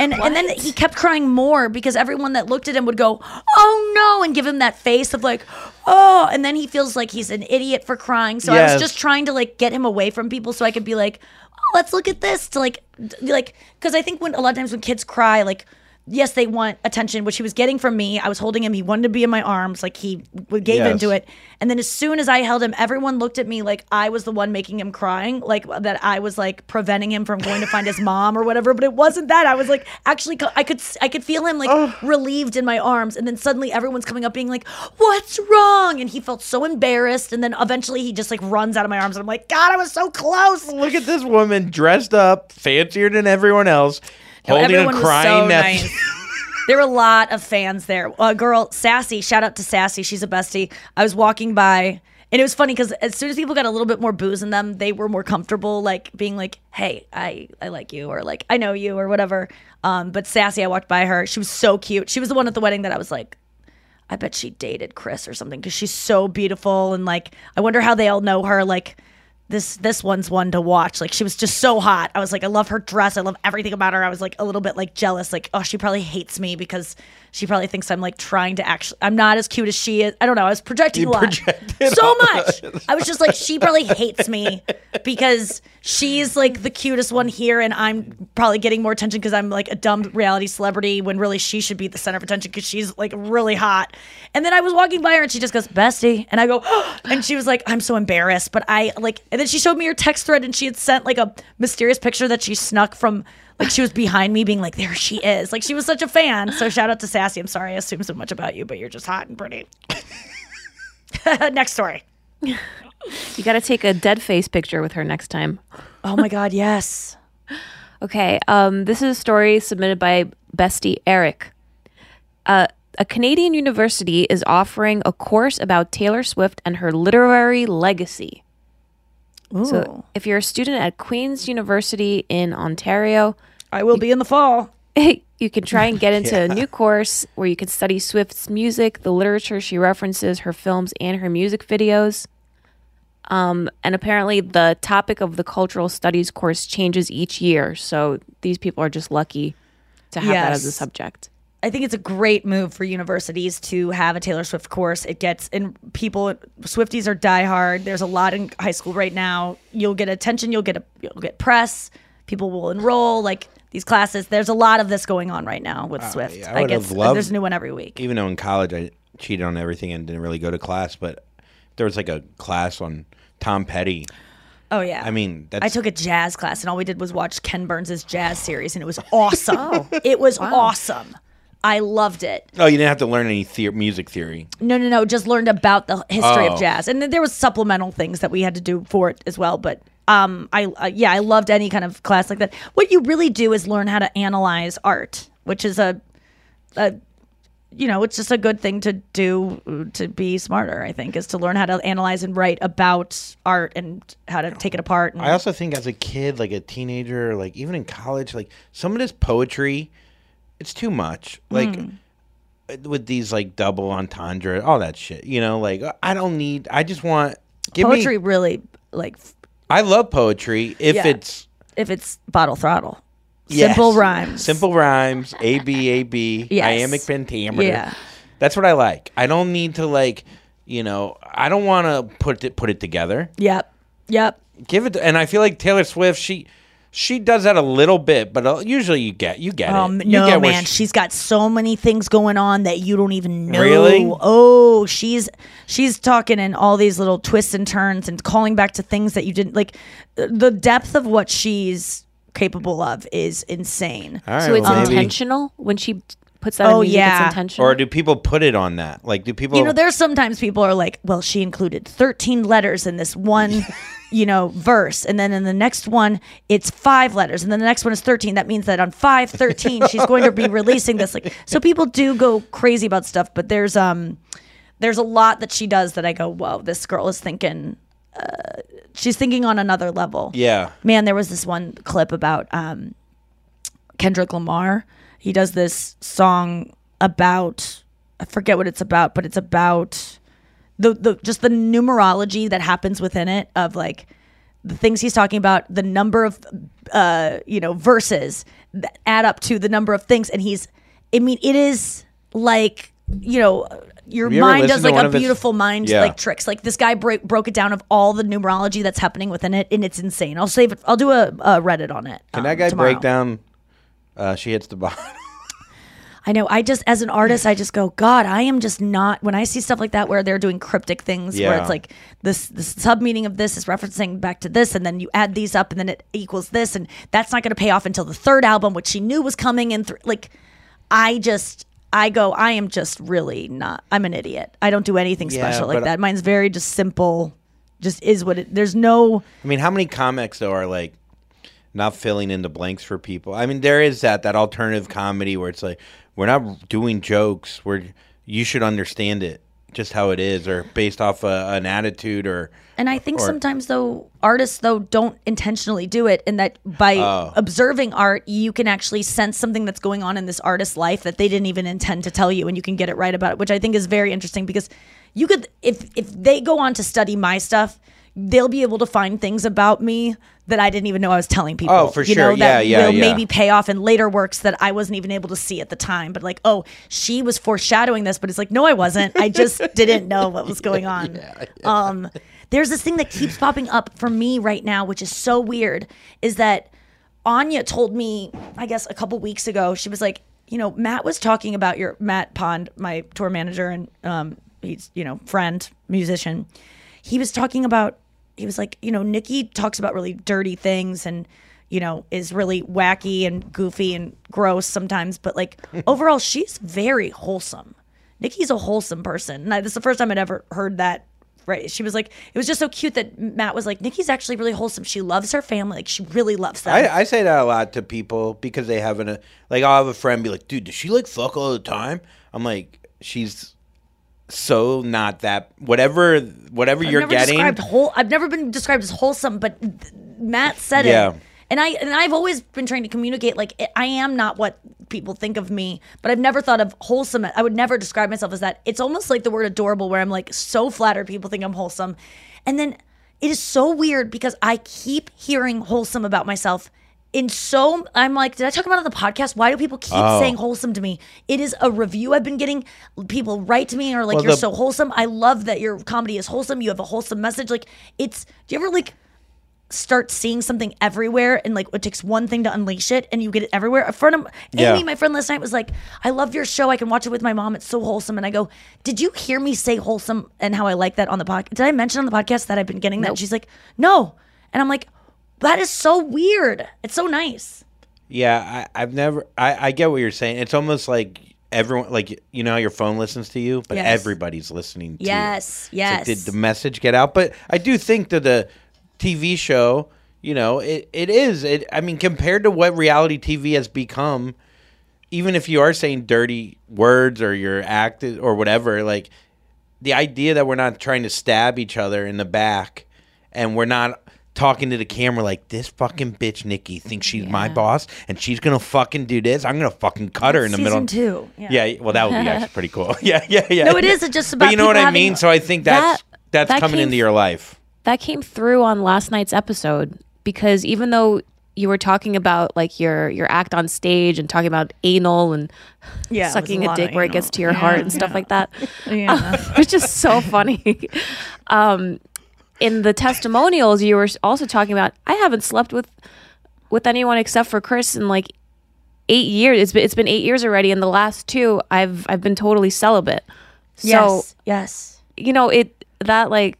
and and then he kept crying more because everyone that looked at him would go, Oh no, and give him that face of like, oh, and then he feels like he's an idiot for crying. So I was just trying to like get him away from people so I could be like, oh, let's look at this to like, like, because I think when a lot of times when kids cry, like yes, they want attention, which he was getting from me. I was holding him. He wanted to be in my arms. Like he gave Yes. into it. And then as soon as I held him, everyone looked at me like I was the one making him crying, like that I was like preventing him from going to find his mom or whatever. But it wasn't that. I was like actually, I could I could feel him like relieved in my arms. And then suddenly everyone's coming up being like, "What's wrong?" And he felt so embarrassed. And then eventually he just like runs out of my arms. And I'm like, God, I was so close. Look at this woman dressed up, fancier than everyone else, No, holding everyone a was crying so nephew. nice. There were a lot of fans there. A girl, Sassy, shout out to Sassy. She's a bestie. I was walking by, and it was funny because as soon as people got a little bit more booze in them, they were more comfortable, like being like, "Hey, I I like you," or like, "I know you," or whatever. Um, but Sassy, I walked by her. She was so cute. She was the one at the wedding that I was like, I bet she dated Chris or something because she's so beautiful and like I wonder how they all know her. Like this this one's one to watch. Like she was just so hot. I was like, I love her dress. I love everything about her. I was like a little bit like jealous. Like oh, she probably hates me because she probably thinks I'm like trying to actually. I'm not as cute as she is. I don't know. I was projecting a lot. So much. I was just like, she probably hates me because she's like the cutest one here, and I'm probably getting more attention because I'm like a dumb reality celebrity when really she should be the center of attention because she's like really hot. And then I was walking by her and she just goes, Bestie. And I go, and she was like, I'm so embarrassed. But I like, and then she showed me her text thread and she had sent like a mysterious picture that she snuck from. Like she was behind me, being like, "There she is!" Like she was such a fan. So shout out to Sassy. I'm sorry I assume so much about you, but you're just hot and pretty. Next story. You got to take a dead face picture with her next time. Oh my God, yes. Okay, um, this is a story submitted by bestie Eric. Uh, a Canadian university is offering a course about Taylor Swift and her literary legacy. So, if you're a student at Queen's University in Ontario, I will be in the fall. you can try and get into a new course where you can study Swift's music, the literature she references, her films, and her music videos. Um, and apparently, the topic of the cultural studies course changes each year. So these people are just lucky to have that as a subject. I think it's a great move for universities to have a Taylor Swift course. It gets and people Swifties are diehard. There's a lot in high school right now. You'll get attention. You'll get a you'll get press. People will enroll like these classes. There's a lot of this going on right now with uh, Swift. yeah, I I would have uh, loved- there's a new one every week. Even though in college I cheated on everything and didn't really go to class, but there was like a class on Tom Petty. Oh yeah. I mean, that's I took a jazz class and all we did was watch Ken Burns' jazz series and it was awesome. Oh, it was awesome. I loved it. Oh, you didn't have to learn any the- music theory. No, no, no. Just learned about the history Oh. of jazz, and then there was supplemental things that we had to do for it as well. But um, I uh, yeah, I loved any kind of class like that. What you really do is learn how to analyze art, which is a, a you know, it's just a good thing to do uh, to be smarter. I think is to learn how to analyze and write about art and how to take it apart. And, I also think as a kid, like a teenager, like even in college, like some of this poetry, it's too much. Like Hmm. with these like double entendre, all that shit. You know, like I don't need. I just want give poetry me. really like I love poetry if Yeah. it's if it's bottle throttle, yes, simple rhymes, simple rhymes, A B A B, Yes. iambic pentameter. Yeah. That's what I like. I don't need to like, you know, I don't want to put it put it together. Yep, yep. Give it, and I feel like Taylor Swift, she she does that a little bit, but uh, usually you get you get Um, it. You no, get man, she- she's got so many things going on that you don't even know. Really? Oh, she's she's talking in all these little twists and turns and calling back to things that you didn't like. The depth of what she's capable of is insane. All right, so it's well, maybe- intentional when she puts that Oh, in music. yeah. It's intentional. Or do people put it on that? Like, do people? You know, there's sometimes people are like, well, she included 13 letters in this one, you know, verse. And then in the next one, it's five letters. And then the next one is 13. That means that on 513, she's going to be releasing this. Like, so people do go crazy about stuff, but there's, um, there's a lot that she does that I go, whoa, this girl is thinking, uh, she's thinking on another level. yeah. Man, there was this one clip about um, Kendrick Lamar. He does this song about I forget what it's about, but it's about the the just the numerology that happens within it of like the things he's talking about, the number of uh, you know verses that add up to the number of things, and he's I mean it is like you know your you mind does like a of his- beautiful mind Yeah. like tricks. Like this guy break, broke it down of all the numerology that's happening within it, and it's insane. I'll save it. I'll do a, a Reddit on it. Can um, that guy tomorrow. break down? Uh, she hits the bottom. I know. I just, as an artist, I just go, God, I am just not. When I see stuff like that where they're doing cryptic things, where it's like this, the sub meaning of this is referencing back to this, and then you add these up, and then it equals this, and that's not going to pay off until the third album, which she knew was coming. And th- like, I just, I go, I am just really not. I'm an idiot. I don't do anything Yeah, special like that. Mine's very just simple. Just is what it. There's no. I mean, how many comics though are like not filling in the blanks for people? I mean, there is that that alternative comedy where it's like we're not doing jokes. We're you should understand it just how it is, or based off a, an attitude, or And I think Or- sometimes though artists though don't intentionally do it and that by Oh. observing art you can actually sense something that's going on in this artist's life that they didn't even intend to tell you and you can get it right about it which I think is very interesting because you could if if they go on to study my stuff they'll be able to find things about me that I didn't even know I was telling people. Oh, for you sure. Know, that Yeah, yeah, will yeah. maybe pay off in later works that I wasn't even able to see at the time. But like, oh, she was foreshadowing this, but it's like, no, I wasn't. I just didn't know what was going on. Um, there's this thing that keeps popping up for me right now, which is so weird, is that Anya told me, I guess a couple weeks ago, she was like, you know, Matt was talking about your Matt Pond, my tour manager, and um, he's you know friend musician. He was talking about, he was like, you know, Nikki talks about really dirty things and you know is really wacky and goofy and gross sometimes, but like overall, she's very wholesome. Nikki's a wholesome person, and I, this is the first time I'd ever heard that right she was like it was just so cute that matt was like nikki's actually really wholesome she loves her family like she really loves them I, I say that a lot to people because they have an uh, like I'll have a friend be like, dude, does she like fuck all the time? I'm like, she's so not that whatever whatever I've you're never getting. whole i've never been described as wholesome but matt said Yeah. it and i and i've always been trying to communicate like i I am not what people think of me but i've never thought of wholesome i would never describe myself as that it's almost like the word adorable where i'm like so flattered people think i'm wholesome and then it is so weird because i keep hearing wholesome about myself in so I'm like, did I talk about it on the podcast? Why do people keep Oh. saying wholesome to me? It is a review I've been getting. People write to me and are like, Well, "You're the- so wholesome. I love that your comedy is wholesome. You have a wholesome message." Like, it's. Do you ever like start seeing something everywhere and like it takes one thing to unleash it and you get it everywhere? A friend of Yeah. Amy, my friend last night was like, "I love your show. I can watch it with my mom. It's so wholesome." And I go, "Did you hear me say wholesome and how I like that on the podcast? Did I mention on the podcast that I've been getting that?" And she's like, "No," and I'm like, "That is so weird. It's so nice." Yeah, I, I've never. I, I get what you're saying. It's almost like everyone, like you know, how your phone listens to you, but Yes. everybody's listening. to Yes, you. It's like, yes. did the message get out? But I do think that the TV show, you know, it, it is. It. I mean, compared to what reality TV has become, even if you are saying dirty words or you're acted or whatever, like the idea that we're not trying to stab each other in the back and we're not talking to the camera like this fucking bitch Nikki thinks she's my boss and she's gonna fucking do this. I'm gonna fucking cut her in the Season middle. two. Yeah. Yeah. well, that would be actually pretty cool. Yeah, yeah, yeah. No, it is. It's just about But you know what I mean. So I think that's That- that's that coming came into your life. that came through on last night's episode because even though you were talking about like your your act on stage and talking about anal and Yeah, sucking a a, dick of where it gets to your Yeah, heart and stuff yeah. like that. Yeah. which is so funny. um, in the testimonials, you were also talking about I haven't slept with with anyone except for Chris in like eight years. It's been it's been eight years already, and the last two I've I've been totally celibate. So yes. Yes. you know it that like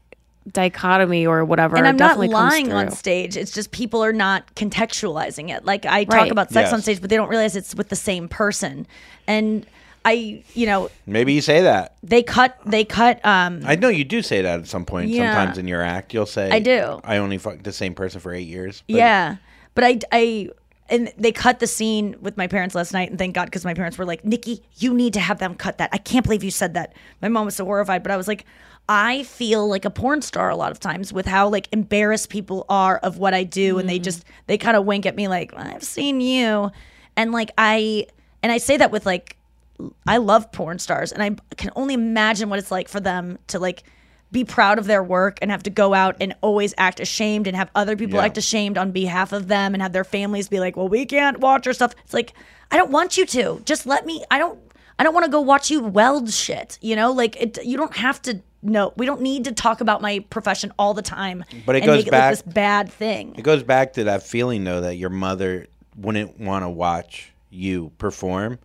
dichotomy or whatever. and I'm not definitely comes lying on stage. It's just people are not contextualizing it. Like I talk Right. about sex on stage, but they don't realize it's with the same person. And I, you know, Maybe you say that. they cut. They cut. Um, I know you do say that at some point. Yeah. Sometimes in your act, you'll say, I do. I only fucked the same person for eight years." But yeah, but I, I, and they cut the scene with my parents last night, and thank God because my parents were like, "Nikki, you need to have them cut that." I can't believe you said that. My mom was so horrified, but I was like. I feel like a porn star a lot of times with how like embarrassed people are of what I do and they just they kind of wink at me like I've seen you and like I and I say that with like I love porn stars and I can only imagine what it's like for them to like be proud of their work and have to go out and always act ashamed and have other people Yeah. act ashamed on behalf of them and have their families be like, "Well, we can't watch your stuff." It's like, I don't want you to. Just let me I don't I don't want to go watch you weld shit, you know? Like it you don't have to no, we don't need to talk about my profession all the time But it and goes make it back- like this bad thing. It goes back to that feeling though that your mother wouldn't want to watch you perform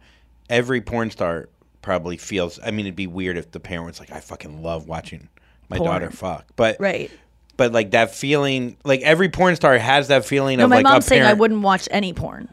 every porn star probably feels. I mean, it'd be weird if the parent was like, "I fucking love watching my Porn. daughter fuck," but Right. but like that feeling, like every porn star has that feeling No, of my like mom's saying I wouldn't watch any porn.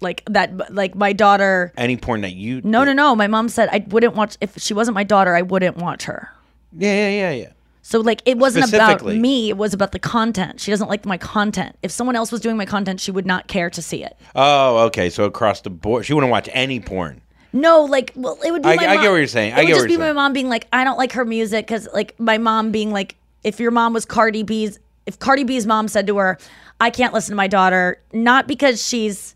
Like that, like my daughter. any porn that you. No, no, no. My mom said I wouldn't watch if she wasn't my daughter. I wouldn't watch her. Yeah, yeah, yeah, yeah. So like it wasn't about me. It was about the content. She doesn't like my content. If someone else was doing my content, she would not care to see it. Oh, okay. So across the board, she wouldn't watch any porn. No, like well, it would be. I- my I mom. get what you're saying. It I would get just be my mom being like, I don't like her music because like my mom being like, if your mom was Cardi B's, if Cardi B's mom said to her, I can't listen to my daughter, not because she's,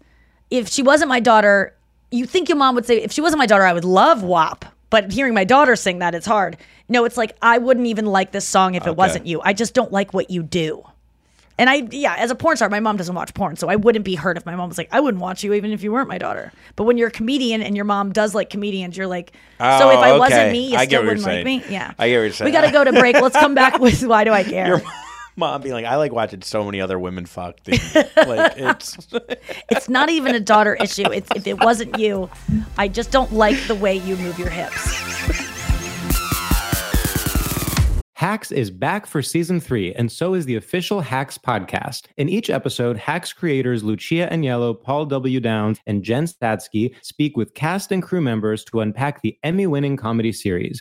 if she wasn't my daughter, you think your mom would say, if she wasn't my daughter, I would love WAP. But hearing my daughter sing that, it's hard. No, it's like I wouldn't even like this song if it wasn't you. I just don't like what you do. And I, yeah, as a porn star, my mom doesn't watch porn, so I wouldn't be hurt if my mom was like, I wouldn't watch you even if you weren't my daughter. But when you're a comedian and your mom does like comedians, you're like, so if Oh, I wasn't me, you I still get what you're wouldn't like me. Yeah, I get what you're saying. We got to go to break. Let's come back with why do I care? Your mom being like, I like watching so many other women fuck. Dude. like it's. It's not even a daughter issue. It's if it wasn't you, I just don't like the way you move your hips. Hacks is back for season three, and so is the official Hacks podcast. In each episode, Hacks creators Lucia Aniello, Paul W. Downs, and Jen Statsky speak with cast and crew members to unpack the Emmy winning comedy series.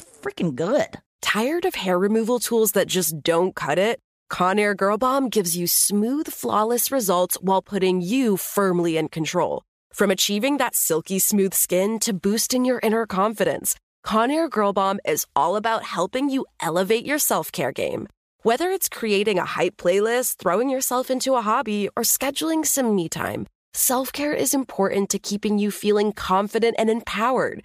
freaking good. Tired of hair removal tools that just don't cut it? Conair Girl Bomb gives you smooth, flawless results while putting you firmly in control. From achieving that silky smooth skin to boosting your inner confidence, Conair Girl Bomb is all about helping you elevate your self care game. Whether it's creating a hype playlist, throwing yourself into a hobby, or scheduling some me time, self care is important to keeping you feeling confident and empowered.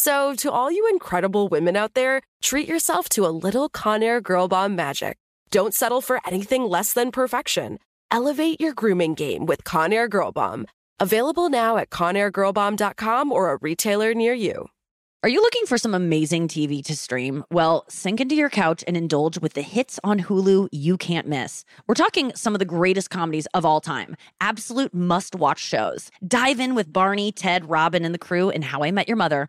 So, to all you incredible women out there, treat yourself to a little Conair Girl Bomb magic. Don't settle for anything less than perfection. Elevate your grooming game with Conair Girl Bomb. Available now at ConairGirlBomb.com or a retailer near you. Are you looking for some amazing TV to stream? Well, sink into your couch and indulge with the hits on Hulu you can't miss. We're talking some of the greatest comedies of all time, absolute must watch shows. Dive in with Barney, Ted, Robin, and the crew in How I Met Your Mother.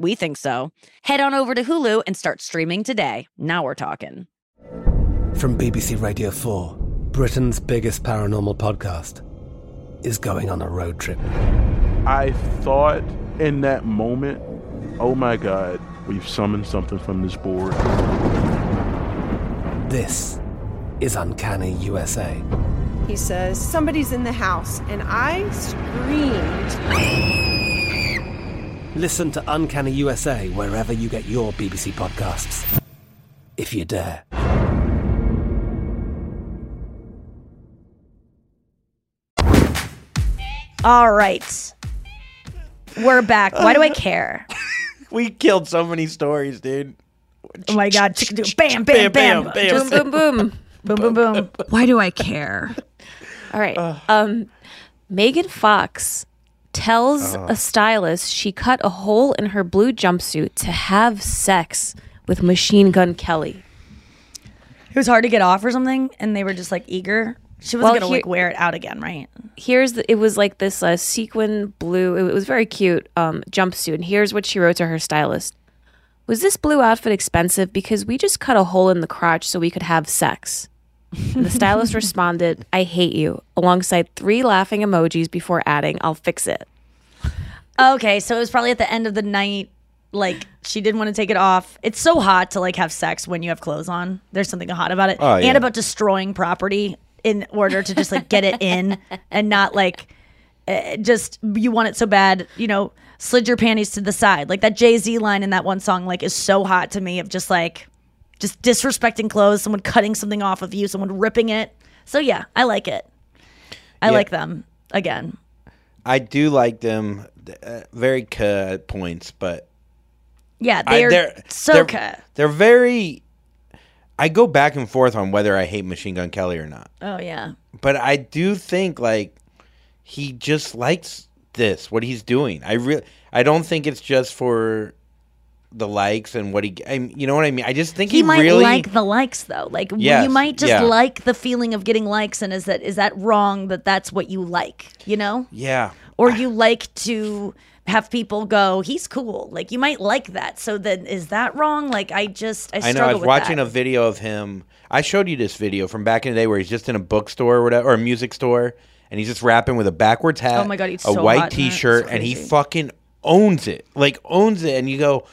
We think so. Head on over to Hulu and start streaming today. Now we're talking. From BBC Radio 4, Britain's biggest paranormal podcast is going on a road trip. I thought in that moment, oh my god, we've summoned something from this board. This is Uncanny USA. He says, Somebody's in the house, and I screamed. Listen to Uncanny USA wherever you get your BBC podcasts. If you dare. All right. We're back. Why do I care? We killed so many stories, dude. Oh my god. Chickadoo. Bam, bam, bam. Bam, bam, Just boom, boom, boom. boom, boom, boom. Why do I care? All right. Um, Megan Fox tells a stylist she cut a hole in her blue jumpsuit to have sex with Machine Gun Kelly. It was hard to get off or something, and they were just like eager. She wasn't Well, gonna here- like wear it out again, right? Here's the, it was like this uh, sequin blue. It was very cute um, jumpsuit. And here's what she wrote to her stylist: Was this blue outfit expensive? Because we just cut a hole in the crotch so we could have sex. And the stylist responded, "I hate you," alongside three laughing emojis before adding, "I'll fix it." Okay, so it was probably at the end of the night. Like she didn't want to take it off. It's so hot to like have sex when you have clothes on. There's something hot about it, Oh, yeah. and about destroying property in order to just like get it in and not like uh, just you want it so bad. You know, slid your panties to the side. Like that Jay Z line in that one song, like is so hot to me of just like just disrespecting clothes, someone cutting something off of you, someone ripping it. So yeah, I like it. I Yeah. like them again. I do like them, uh, very cut points, but Yeah, I- they're, so they're, ca- they're very. I go back and forth on whether I hate Machine Gun Kelly or not, Oh yeah. but I do think like he just likes this what he's doing. I really I don't think it's just for the likes and what he. I, you know what I mean? I just think he, he might really like the likes though like Yes, you might just yeah. like the feeling of getting likes and is that is that wrong that that's what you like you know yeah. or you like to have people go he's cool like you might like that so then is that wrong like i just i, I know. I was watching that. a video of him. I showed you this video from back in the day where he's just in a bookstore or whatever, or a music store, and he's just rapping with a backwards hat, Oh my God, he's a so white hot. T-shirt, and he fucking owns it, like owns it. And you go,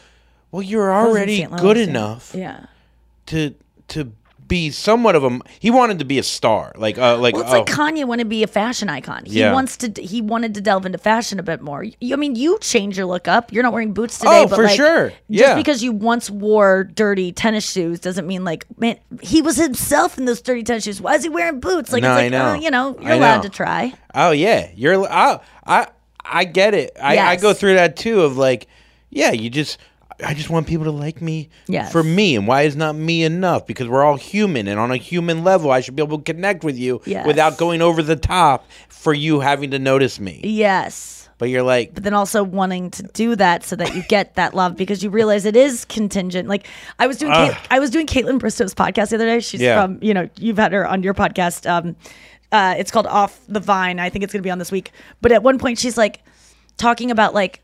"Well, you're already. Louis, good yeah. enough yeah to to be somewhat of a." He wanted to be a star, like uh, like well, it's oh, like Kanye wanted to be a fashion icon. He Yeah. wants to. He wanted to delve into fashion a bit more. You- I mean, you change your look up. You're not wearing boots today. Oh, but for like, sure. Just because you once wore dirty tennis shoes doesn't mean like man, he was himself in those dirty tennis shoes. Why is he wearing boots? Like No, it's I like know. uh, you know, you're I allowed know. to try. Oh yeah, you're. I I I get it. I, I go through that too. Of like, yeah, you just. I just want people to like me Yes. for me, and why is not me enough? Because we're all human, and on a human level, I should be able to connect with you Yes. without going over the top for you having to notice me. Yes. But you're like, But then also wanting to do that so that you get that love because you realize it is contingent. Like I was doing, Kate, I was doing Kaitlyn Bristowe's podcast the other day. She's Yeah. from, you know, you've had her on your podcast. Um, uh, it's called Off the Vine. I think it's going to be on this week. But at one point, she's like talking about like,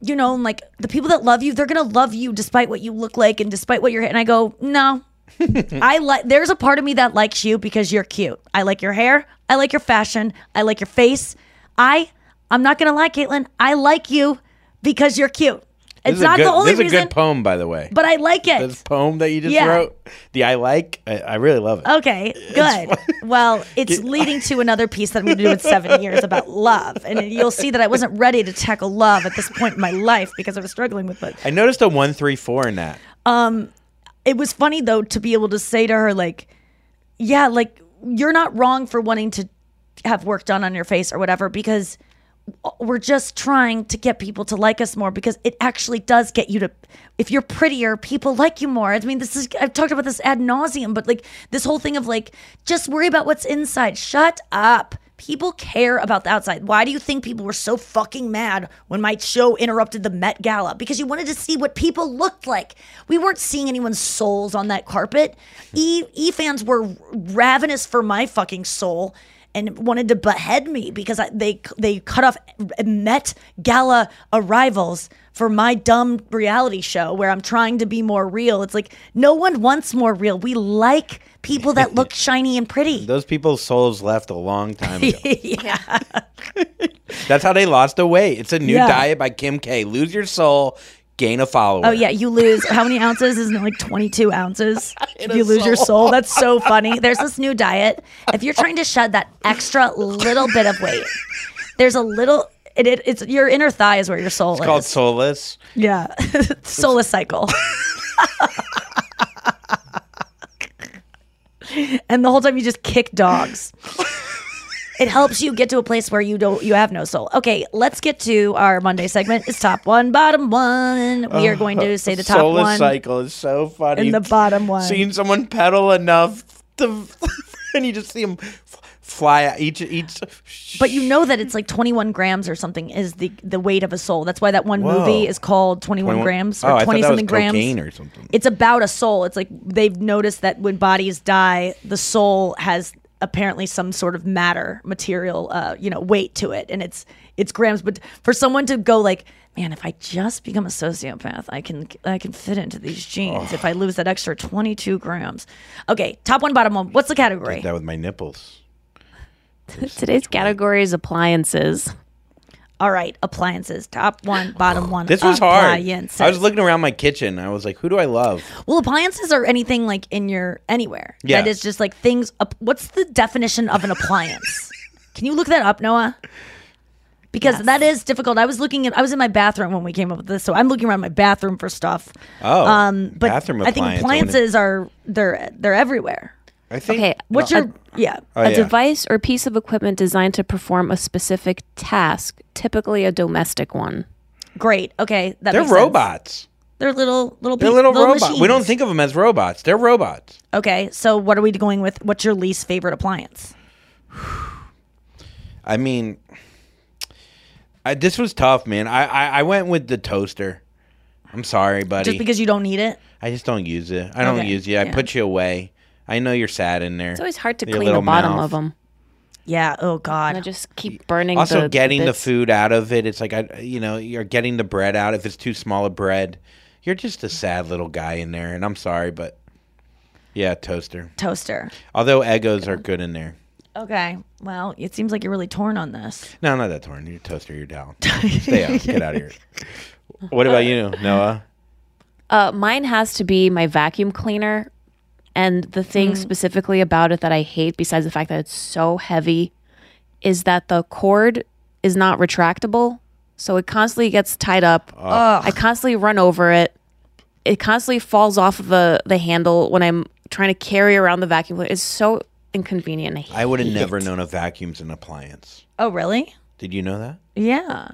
you know, like the people that love you, they're to love you despite what you look like and despite what you're. And I go, no, I like there's a part of me that likes you because you're cute. I like your hair, I like your fashion, I like your face. I I'm not gonna lie, Kaitlyn. I like you because you're cute. This It's not good, the only this is a good poem, by the way. but I like it. this poem that you just Yeah. wrote, the I like, I, I really love it. Okay, good. Well, it's leading to another piece that I'm going to do in seven years about love, and you'll see that I wasn't ready to tackle love at this point in my life because I was struggling with it. I noticed a one three four in that. Um, it was funny though to be able to say to her like yeah like you're not wrong for wanting to have work done on your face or whatever because we're just trying to get people to like us more because it actually does get you to if you're prettier people like you more. I mean this is i've talked about this ad nauseum but like this whole thing of like just worry about what's inside. Shut up. People care about the outside. Why do you think people were so fucking mad when my show interrupted the met gala? Because you wanted to see what people looked like. We weren't seeing anyone's souls on that carpet. E e fans were ravenous for my fucking soul and wanted to behead me because I, they they cut off Met Gala arrivals for my dumb reality show where I'm trying to be more real. It's like no one wants more real. We like people that look shiny and pretty. Those people's souls left a long time ago. yeah. That's how they lost their weight. It's a new Yeah. diet by Kim K. Lose your soul, gain a follower. Oh yeah, you lose how many ounces? Isn't it like 22 ounces? If you lose your soul. soul, that's so funny. There's this new diet. If you're trying to shed that extra little bit of weight, there's a little. It, it, it's your inner thigh is where your soul It's is. called soulless. yeah, soulless cycle. and the whole time you just kick dogs. It helps you get to a place where you don't you have no soul. Okay, let's get to our Monday segment. It's top one, bottom one. We are going to say the top soulless one cycle is so funny. and the bottom one. Seeing someone pedal enough to, and you just see them fly out each each. But you know that it's like 21 grams or something is the the weight of a soul. That's why that one Whoa. movie is called 21, 21 grams Oh, or I thought 20 that was something grams. cocaine or something. It's about a soul. It's like they've noticed that when bodies die, the soul has apparently some sort of matter, material, uh, you know, weight to it, and it's it's grams. But for someone to go like, man, if I just become a sociopath, I can I can fit into these jeans. If I lose that extra 22 grams, okay, top one, bottom one. What's the category? Did that with my nipples. Today's category is appliances. All right, appliances. Top one, bottom one. This was hard. Appliances. I was looking around my kitchen. I was like, who do I love? Well, appliances are anything like in your anywhere. Yeah. That is just like things. ap- What's the definition of an appliance? Can you look that up, Noah? Because that is difficult. I was looking at. I was in my bathroom when we came up with this, so I'm looking around my bathroom for stuff. Oh, um, but bathroom I think appliances are they're they're everywhere. I think. Okay, What's a- your yeah? Oh, a yeah. device or piece of equipment designed to perform a specific task, typically a domestic one. Great. Okay, that They're makes sense. robots. They're little little. They're pe- little, robots. machines. We don't think of them as robots. They're robots. Okay, so what are we going with? What's your least favorite appliance? I mean, I, this was tough, man. I, I I went with the toaster. I'm sorry, buddy. Just because you don't need it? I just don't use it. I don't Okay, use it. I yeah. put you away. I know you're sad in there. It's always hard to Your clean the little bottom mouth. of them. Yeah. Oh God. And just keep burning. Also, the, getting the bits. food out of it. It's like I, you know, you're getting the bread out. If it's too small a bread, you're just a sad little guy in there. And I'm sorry, but yeah, toaster. Toaster. Although Eggos are good in there. Okay. Well, it seems like you're really torn on this. No, not that torn. You're toaster. You're down. Stay out. Get out of here. What about you, Noah? Uh, mine has to be my vacuum cleaner. And the thing mm. specifically about it that I hate, besides the fact that it's so heavy, is that the cord is not retractable. So it constantly gets tied up. I constantly run over it. It constantly falls off of the, the handle when I'm trying to carry around the vacuum cleaner. It's so inconvenient. I, I would have it. never known a vacuum's an appliance. Oh, really? Did you know that? Yeah.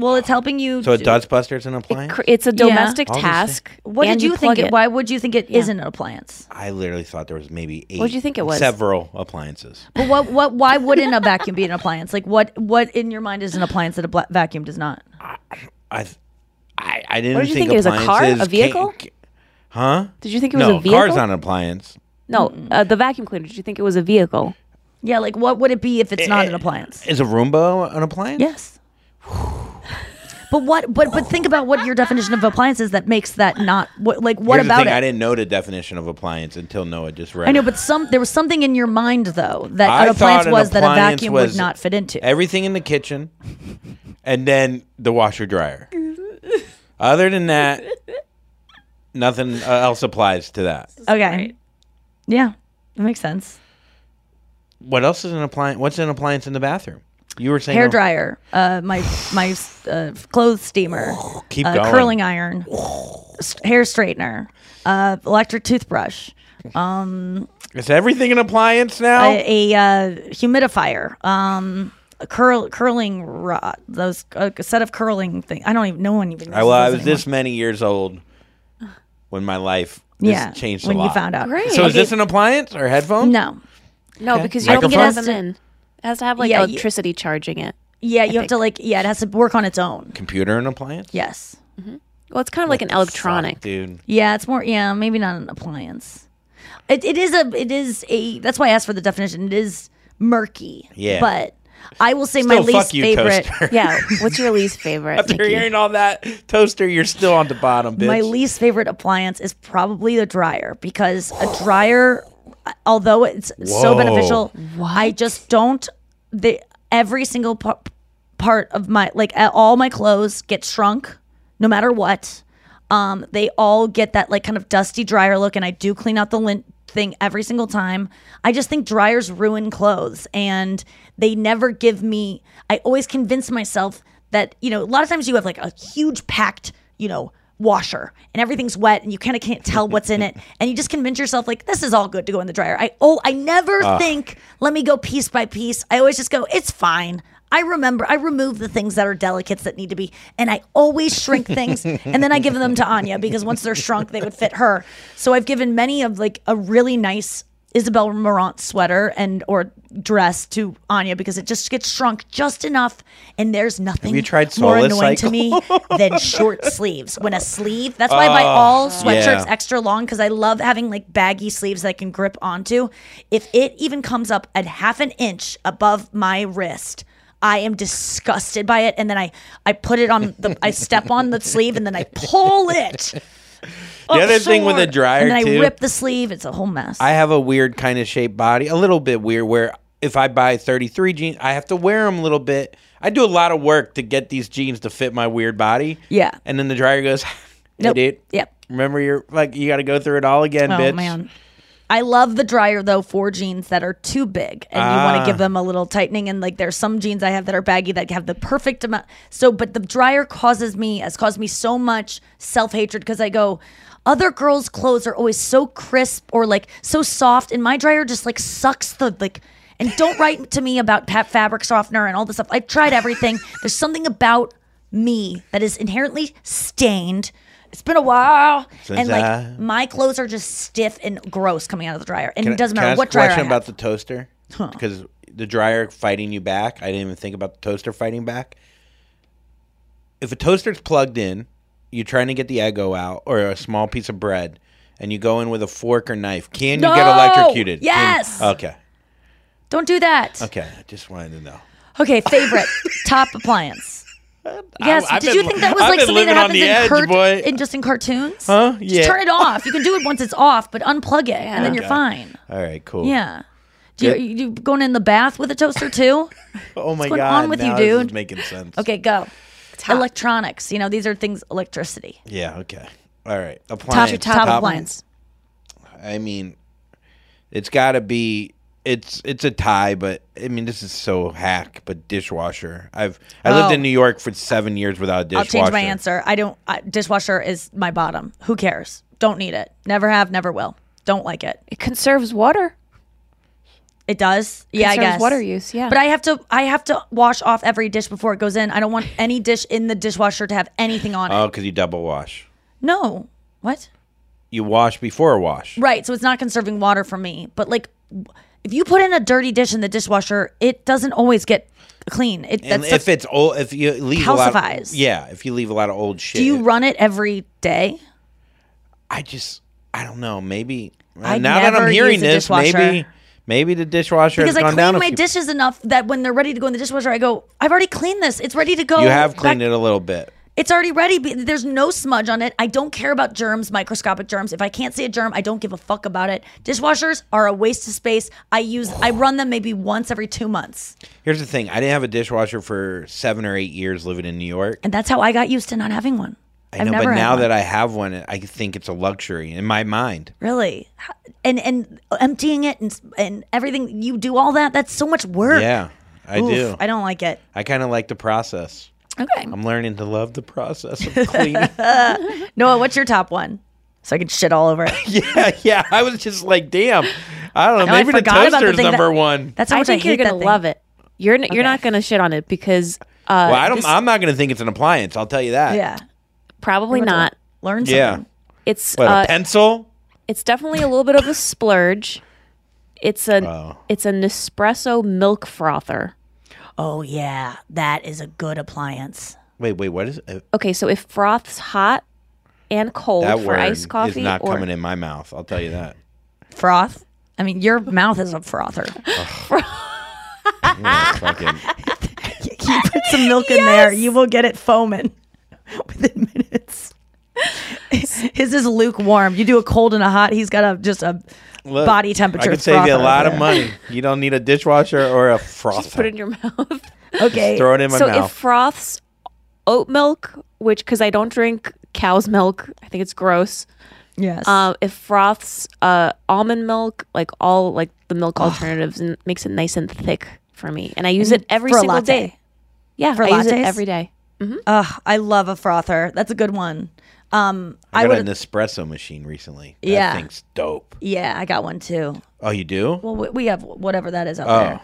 Well, it's helping you. So a do- Dustbuster's an appliance? Cr- It's a domestic All these task. What and did you, think? plug It, why would you think it Yeah. not an appliance? I literally thought there was maybe eight. What'd you think it was? Several appliances. But what? What? Why wouldn't a vacuum be an appliance? Like what? What in your mind is an appliance that a bla- vacuum does not? I, I, I didn't What did you think, think it was, a car? appliances A vehicle? ca- huh? Did you think it was no, a vehicle? car's not an appliance. No, uh, the vacuum cleaner. Did you think it was a vehicle? Yeah. Like what would it be if it's not an appliance? Is a Roomba an appliance? Yes. But what? But but think about what your definition of appliance is that makes that not what? Like what Here's the about thing, it? I didn't know the definition of appliance until Noah just read. I know, it. but some there was something in your mind though that I an appliance thought an was that a appliance vacuum was would not fit into. everything in the kitchen, and then the washer dryer. Other than that, nothing uh, else applies to that. Okay. Yeah, that makes sense. What else is an appliance? What's an appliance in the bathroom? You were saying Hair a- dryer, uh, my my uh, clothes steamer, Keep uh, going. curling iron, hair straightener, uh, electric toothbrush, um, Is everything an appliance now? a, a uh, humidifier, um, a curl curling rod, those uh, a set of curling things. I don't even. No one even. I, well, I uses was those this many years old when my life this yeah changed when a lot. you found out. So is this an appliance or headphones? No. No, Okay. because you have to Microphone? plug them in. It has to have like Yeah, you- electricity charging it. Yeah, you have to like. Yeah, it has to work on its own. Computer and appliance? Yes. Mm-hmm. Well, it's kind of like an electronic. dude. Yeah, it's more. Yeah, maybe not an appliance. It, it is a. It is a. That's why I asked for the definition. It is murky. Yeah. But I will say my Still, fuck least you, favorite. toaster. Yeah. What's your least favorite? After Nikki? hearing all that, toaster, you're still on the bottom, bitch. My least favorite appliance is probably the dryer because a dryer, although it's so Whoa. beneficial, I just don't. The every single par- part of my like all my clothes get shrunk, no matter what. Um, they all get that like kind of dusty dryer look, and I do clean out the lint thing every single time. I just think dryers ruin clothes, and they never give me. I always convince myself that you know a lot of times you have like a huge packed you know washer and everything's wet and you kind of can't tell what's in it and you just convince yourself like this is all good to go in the dryer. I oh I never Ugh. think let me go piece by piece. I always just go it's fine. I remember I remove the things that are delicates that need to be and I always shrink things and then I give them to Anya because once they're shrunk they would fit her. So I've given many of like a really nice Isabel Marant sweater and or dress to Anya because it just gets shrunk just enough and there's nothing you tried more annoying to me than short sleeves. When a sleeve, that's why I buy Oh, all sweatshirts yeah. extra long because I love having like baggy sleeves that I can grip onto. If it even comes up at half an inch above my wrist, I am disgusted by it. And then I I put it on the I step on the sleeve and then I pull it. The oh, other so thing with a dryer, and then too- I rip the sleeve. It's a whole mess. I have a weird kind of shaped body, a little bit weird, where if I buy 33 jeans, I have to wear them a little bit. I do a lot of work to get these jeans to fit my weird body. Yeah. And then the dryer goes, hey, Nope. dude. Yep. Remember, you're like, you got to go through it all again, Oh bitch. man. I love the dryer though for jeans that are too big and you want Ah. to give them a little tightening and like there's some jeans I have that are baggy that have the perfect amount. So but the dryer causes me has caused me so much self-hatred because I go other girls' clothes are always so crisp or like so soft and my dryer just like sucks the like and don't write to me about fabric softener and all this stuff. I've tried everything. There's something about me that is inherently stained. It's been a while, Since and like I- my clothes are just stiff and gross coming out of the dryer, and it doesn't matter what dryer I question have. about the toaster? Huh. Because the dryer fighting you back, I didn't even think about the toaster fighting back. If a toaster's plugged in, you're trying to get the Eggo out or a small piece of bread, and you go in with a fork or knife, can you get No! electrocuted? Can- Yes! okay. Don't do that. Okay. I just wanted to know. Okay, favorite top appliance. Yes. I've Did you think that was I've like something that happens in, edge, cart- boy. in just in cartoons? Huh? Just Yeah. turn it off. You can do it once it's off, but unplug it, and then you're Okay. fine. All right. Cool. Yeah. Do you, Good. you going in the bath with a toaster too? Oh my What's going god. on with now you, this is dude? making sense. Okay, go. Electronics. You know, these are things. Electricity. Yeah. Okay. All right. Top, Appliance. top, appliance. I mean, it's got to be. It's it's a tie, but I mean this is so hack. But dishwasher. I've I lived Oh. in New York for seven years without a dishwasher. I'll change my answer. I don't. I, dishwasher is my bottom. Who cares? Don't need it. Never have. Never will. Don't like it. It conserves water. It does. Yeah, I Conserves guess. water use, yeah. But I have to. I have to wash off every dish before it goes in. I don't want any dish in the dishwasher to have anything on it. Oh, because you double wash. No. What? You wash before a wash. Right. So it's not conserving water for me. But like, if you put in a dirty dish in the dishwasher, it doesn't always get clean. It And that's if it's old, if you leave a lot, of, yeah, if you leave a lot of old shit, do you run it every day? I just, I don't know. Maybe uh, I now that I'm hearing this, dishwasher. maybe, maybe the dishwasher Because has I gone clean down a my few. dishes enough that when they're ready to go in the dishwasher, I go, I've already cleaned this. It's ready to go. you have back- cleaned it a little bit. It's already ready. There's no smudge on it. I don't care about germs, microscopic germs. If I can't see a germ, I don't give a fuck about it. Dishwashers are a waste of space. I use, I run them maybe once every two months, Here's the thing: I didn't have a dishwasher for seven or eight years living in New York. and that's how I got used to not having one. I know, never but now one. that I have one, I think it's a luxury in my mind. Really, and and emptying it and and everything you do all that. That's so much work. Yeah, I Oof, do. I don't like it. I kind of like the process. Okay. I'm learning to love the process of cleaning. Noah, what's your top one? So I can shit all over it. yeah, yeah. I was just like, damn. I don't know. No, I maybe the forgot about the toaster's that- number one. That's how I think I you're gonna love it. You're n- you're not gonna shit on it because uh, well, I don't. this- I'm not going to think it's an appliance. I'll tell you that. Yeah, probably not. Learn something. Yeah. It's What uh, a pencil? it's definitely a little bit of a splurge. It's a Oh. it's a Nespresso milk frother. Oh yeah, that is a good appliance. Wait, wait. What is it? Okay, so if froth's hot and cold that for word iced coffee is not or coming in my mouth. I'll tell you that. Froth. I mean, your mouth is a frother. Yeah, fucking- you put some milk in there, you will get it foaming within minutes. His is lukewarm. You do a cold and a hot. He's got a just a Look, body temperature. I could save you a lot over of money. You don't need a dishwasher or a frother. Put it in your mouth. Okay. Throw it in my so mouth. So if froths oat milk, which because I don't drink cow's milk, I think it's gross. Yes. Uh, if froths uh, almond milk, like all like the milk alternatives, and makes it nice and thick for me, and I use And it every single latte? day. Yeah, For I use it lattes? every day. Ugh, I love a frother. That's a good one. Um, I I got an espresso machine recently. That Yeah. thing's dope. Yeah, I got one too. Oh, you do? Well, we, we have whatever that is out Oh. there.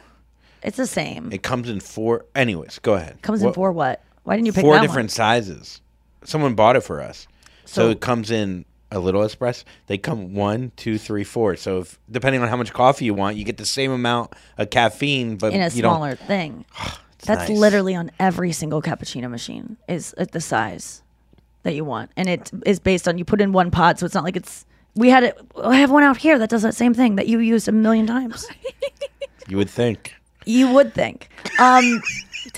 It's the same. It comes in four. Anyways, go ahead. Comes in four what? Why didn't you pick four different sizes. Someone bought it for us, so, So- it comes in a little espresso. They come one, two, three, four. So if depending on how much coffee you want, you get the same amount of caffeine, but in a smaller thing? That's nice. literally on every single cappuccino machine. Is at the size that you want, and it is based on you put in one pod, so it's not like it's. We had it. I have one out here that does that same thing that you used a million times. You would think. You would think. Um,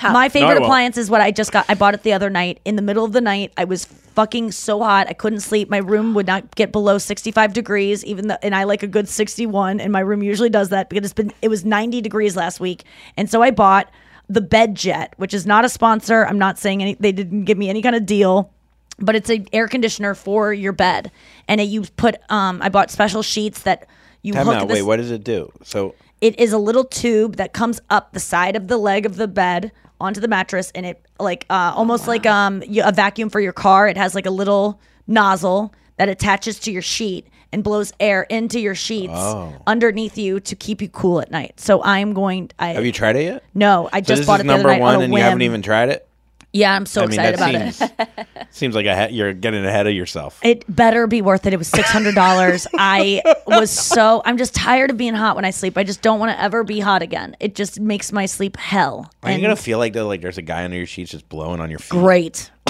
my favorite won't. appliance is what I just got. I bought it the other night. In the middle of the night, I was fucking so hot. I couldn't sleep. My room would not get below 65 degrees, even though, and I like a good 61, and my room usually does that because it's been, it was 90 degrees last week. And so I bought the Bed Jet, which is not a sponsor. I'm not saying any, they didn't give me any kind of deal but it's an air conditioner for your bed and it, you put um i bought special sheets that you Time hook out. this Wait, what does it do? So it is a little tube that comes up the side of the leg of the bed onto the mattress and it like uh, almost like um you, a vacuum for your car it has like a little nozzle that attaches to your sheet and blows air into your sheets Oh. underneath you to keep you cool at night so i'm going i have you tried it yet? no i So just this bought is it the other number night one, on a and whim. you haven't even tried it. Yeah i'm so I mean, excited that about seems it seems like ha- you're getting ahead of yourself. It better be worth it. It was six hundred dollars. I was so. I'm just tired of being hot when I sleep. I just don't want to ever be hot again. It just makes my sleep hell. Are you And gonna feel like that? Like there's a guy under your sheets just blowing on your feet. great.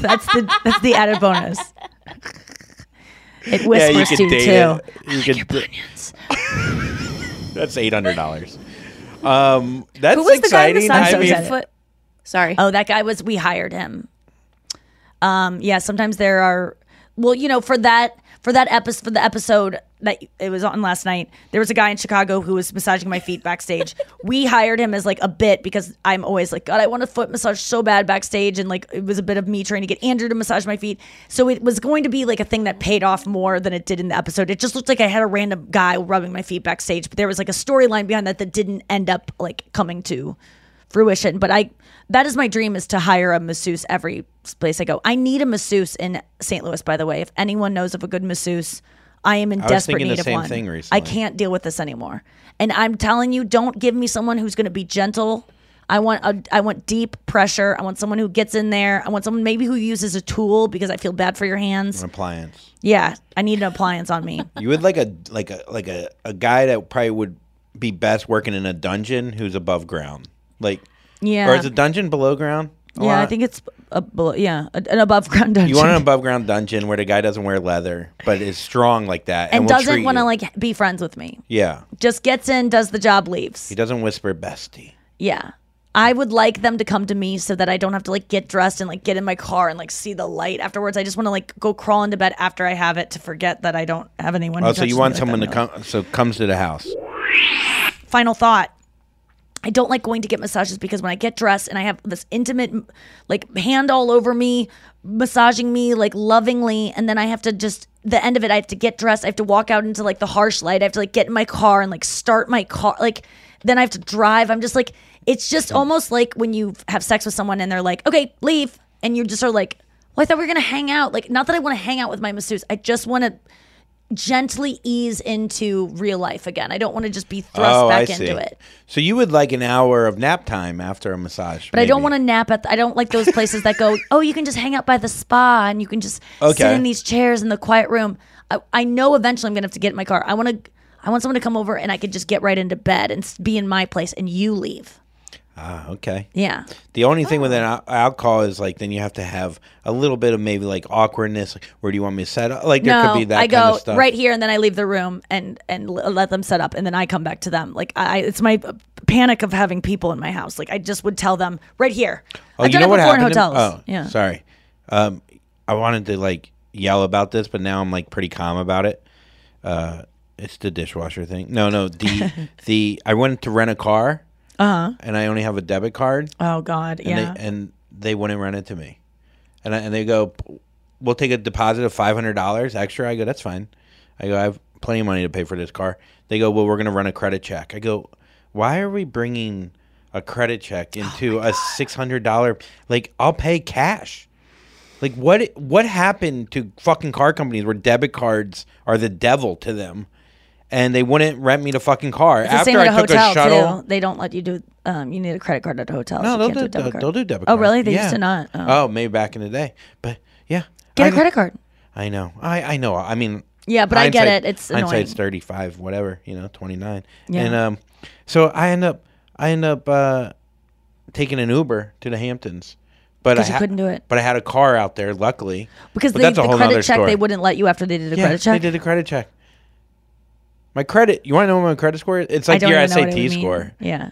that's the that's the added bonus. It Yeah, whispers you to you too. it. You could. That's eight hundred dollars. Um, that's Who was the guy exciting. massaging I mean, foot? Sorry. Oh, that guy was. We hired him. Um. Yeah. Sometimes there are. Well, you know, for that for that episode for the episode that it was on last night, there was a guy in Chicago who was massaging my feet backstage. we hired him as like a bit because I'm always like, God, I want a foot massage so bad backstage, and like it was a bit of me trying to get Andrew to massage my feet. So it was going to be like a thing that paid off more than it did in the episode. It just looked like I had a random guy rubbing my feet backstage, but there was like a storyline behind that that didn't end up like coming to fruition. But I that is my dream is to hire a masseuse every place I go. I need a masseuse in St. Louis, by the way. If anyone knows of a good masseuse, I am in I desperate need of same one. I can't deal with this anymore. And I'm telling you, don't give me someone who's going to be gentle. I want a, I want deep pressure. I want someone who gets in there. I want someone maybe who uses a tool because I feel bad for your hands. an appliance. Yeah, I need an appliance on me. You would like a like a like a, a guy that probably would be best working in a dungeon who's above ground. Like Yeah. Or is a dungeon below ground? Yeah, I think it's a, below- yeah, an above ground dungeon. You want an above ground dungeon where the guy doesn't wear leather, but is strong like that, and, and doesn't want to like be friends with me. Yeah, Just gets in, does the job, leaves. he doesn't whisper bestie. Yeah. I would like them to come to me so that I don't have to like get dressed and like get in my car and like see the light afterwards. I just want to like go crawl into bed after I have it to forget that I don't have anyone. Oh, so you want like someone to come? So comes to the house. Final thought. I don't like going to get massages because when I get dressed and I have this intimate, like hand all over me, massaging me like lovingly, and then I have to just the end of it, I have to get dressed. I have to walk out into like the harsh light. I have to like get in my car and like start my car. Like then I have to drive. I'm just like it's just almost like when you have sex with someone and they're like, okay, leave, and you just are like, well, I thought we were gonna hang out. Like not that I want to hang out with my masseuse. I just want to gently ease into real life again. I don't want to just be thrust oh, back I see. into it. So you would like an hour of nap time after a massage, But I don't want to nap at. The, I don't like those places that go. Oh, you can just hang out by the spa and you can just sit Okay. in these chairs in the quiet room. I, I know eventually I'm gonna have to get in my car. I want to. I want someone to come over and I could just get right into bed and be in my place and you leave. Ah, okay. Yeah. The only thing with an al- alcohol is like then you have to have a little bit of maybe like awkwardness. Like, where do you want me to set up? Like there no, could be that I kind go of stuff. right here and then I leave the room and and l- let them set up and then I come back to them. Like I, it's my panic of having people in my house. Like I just would tell them right here. Oh, I've you know what happened? to- oh, yeah. Sorry. Um, I wanted to like yell about this, but now I'm like pretty calm about it. Uh, it's the dishwasher thing. No, no. The the I went to rent a car, Uh huh. and I only have a debit card. Oh God. and Yeah. they, and they wouldn't rent it to me, and I, and they go, "We'll take a deposit of five hundred dollars extra." I go, "That's fine." I go, "I have plenty of money to pay for this car." They go, "Well, we're gonna run a credit check." I go, "Why are we bringing a credit check into a six hundred dollar? Like, I'll pay cash." Like what what happened to fucking car companies where debit cards are the devil to them, and they wouldn't rent me the fucking car It's the after same at I a took hotel a shuttle. too. They don't let you do. Um, you need a credit card at a hotel. No, you they'll do, a debit card. they'll do debit Oh, really? They yeah. used to not. Oh. Oh. maybe back in the day, but yeah, Get a credit card. I know. I I know. I mean, Yeah, but I get hindsight- it. It's annoying. hindsight's thirty five, whatever. You know, twenty nine. Yeah. And um, so I end up I end up uh taking an Uber to the Hamptons, but I 'Cause you couldn't do it. But I had a car out there, luckily. Because but they, that's a the whole credit check story. they wouldn't let you after they did a yeah, credit check. They did a credit check. My credit. You want to know what my credit score is? It's I like don't your even know what it SAT mean. score. Yeah,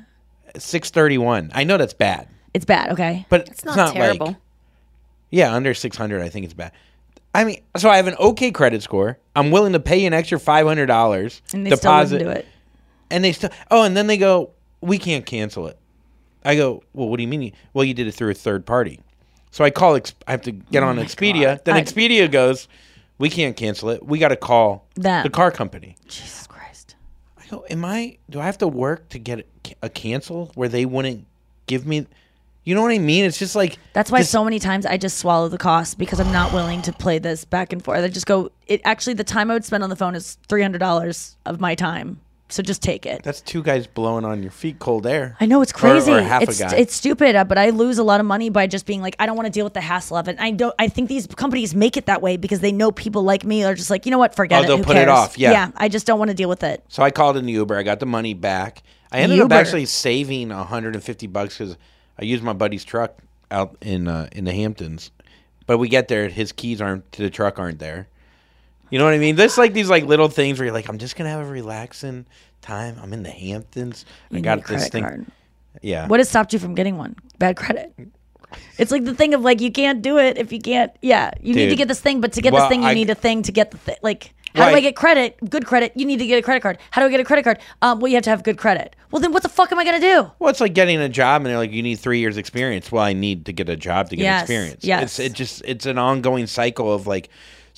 Six thirty one. I know that's bad, it's bad. Okay, but It's not, terrible. Like, yeah, under six hundred, I think it's bad. I mean, so I have an okay credit score. I'm willing to pay an extra five hundred dollars and they deposit, still wouldn't do it. and they still. Oh, and then they go, "We can't cancel it." I go, "Well, what do you mean? Well, you did it through a third party." So I call. I have to get oh on Expedia. Then Oh I- Expedia goes, "We can't cancel it. We got to call Them. the car company." Jesus Christ. I go, "Am I? Do I have to work to get a, cancel where they wouldn't give me?" You know what I mean? It's just like That's why this- so many times I just swallow the cost because I'm not willing to play this back and forth. I just go. It actually the time I would spend on the phone is three hundred dollars of my time. So just take it. That's two guys blowing on your feet cold air. I know it's crazy. Or, half it's a guy. it's stupid, uh, but I lose a lot of money by just being like, I don't want to deal with the hassle of it. I don't. I think these companies make it that way because they know people like me are just like, you know what, forget Oh, it. they'll Who put it off, yeah. yeah. I just don't want to deal with it. So I called in the Uber. I got the money back. I ended Uber. up actually saving 150 bucks because I used my buddy's truck out in uh, in the Hamptons. But we get there, his keys aren't to the truck aren't there. You know what I mean? There's like these like little things where you're like, I'm just gonna have a relaxing time. I'm in the Hamptons. You I got need a this credit thing. card. Yeah. What has stopped you from getting one? Bad credit. It's like the thing of like you can't do it if you can't. Yeah, you need to Dude. get this thing, but to get Well, this thing, you I- need a thing to get the thing. Like, how do I Right. get credit? Good credit. You need to get a credit card. How do I get a credit card? Um, well, you have to have good credit. Well, then what the fuck am I gonna do? Well, it's like getting a job, and they're like, "You need three years experience." Well, I need to get a job to get Yes, experience. yes. it's it just it's an ongoing cycle of like,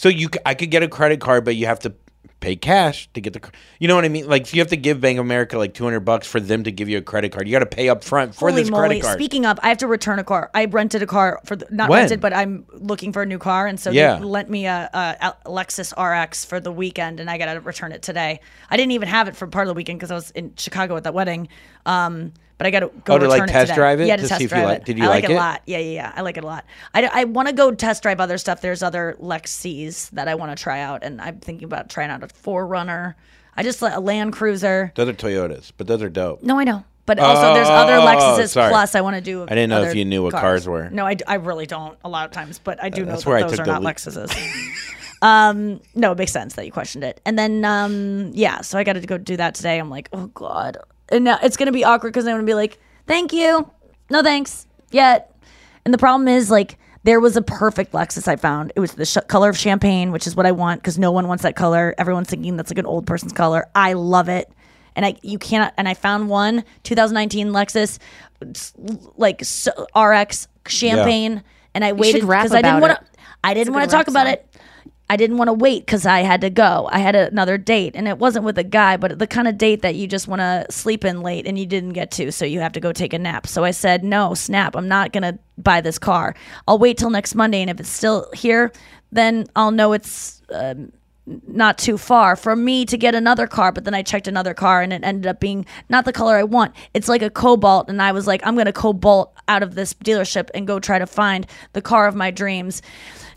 so you c- I could get a credit card, but you have to pay cash to get the. cr- You know what I mean? Like you have to give Bank of America like two hundred bucks for them to give you a credit card. You got to pay up front for Holy this moly! credit card. Speaking of, I have to return a car. I rented a car for the, not When? rented, but I'm looking for a new car, and so Yeah. they lent me a, a Lexus RX for the weekend, and I got to return it today. I didn't even have it for part of the weekend because I was in Chicago at that wedding. Um, but I got to go Oh, to, like, it test today. drive it Yeah, to, to test see if you drive like- it. did you I like, like it it? a lot. Yeah, yeah, yeah. I like it a lot. I, I want to go test drive other stuff. There's other Lexus that I want to try out, and I'm thinking about trying out a 4Runner. I just let a Land Cruiser. those are Toyotas, but those are dope. No, I know. But also, there's Oh, other oh, oh, Lexuses sorry. plus I want to do. I didn't know if you knew what cars were. No, I, I really don't a lot of times, but I do know that's that those are not leap. Lexuses. um, no, it makes sense that you questioned it. And then, um, yeah, so I got to go do that today. I'm like, oh god, and now it's gonna be awkward because I'm gonna be like, thank you, no thanks yet. And the problem is like. There was a perfect Lexus I found. It was the sh- color of champagne, which is what I want because no one wants that color. Everyone's thinking that's like an old person's color. I love it and I you cannot and I found one 2019 Lexus like s- RX champagne and I waited because I didn't want to I didn't want to talk rap about it. I didn't want to wait because I had to go. I had another date, and it wasn't with a guy, but the kind of date that you just want to sleep in late and you didn't get to, so you have to go take a nap. So I said, no, snap, I'm not going to buy this car. I'll wait till next Monday, and if it's still here, then I'll know it's um, not too far from me to get another car. But then I checked another car, and it ended up being not the color I want. It's like a cobalt, and I was like, I'm to cobalt out of this dealership and go try to find the car of my dreams.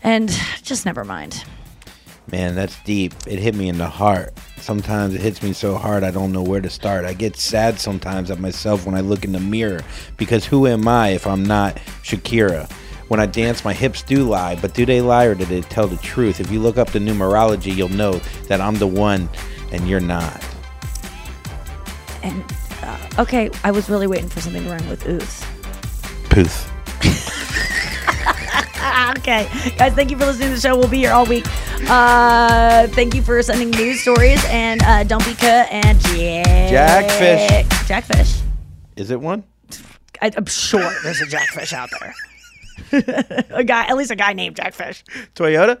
And just never mind. Man, that's deep. It hit me in the heart. Sometimes it hits me so hard I don't know where to start. I get sad sometimes at myself when I look in the mirror because who am I if I'm not Shakira? When I dance, my hips do lie, but do they lie or do they tell the truth? If you look up the numerology, you'll know that I'm the one and you're not. and uh, Okay, I was really waiting for something to rhyme with ooth. Poof. okay, guys, thank you for listening to the show. We'll be here all week. Uh, thank you for sending news stories and uh, don't be cut and Jack. Jackfish. Jackfish. Is it one? I, I'm sure there's a Jackfish out there. a guy, at least a guy named Jackfish. Toyota?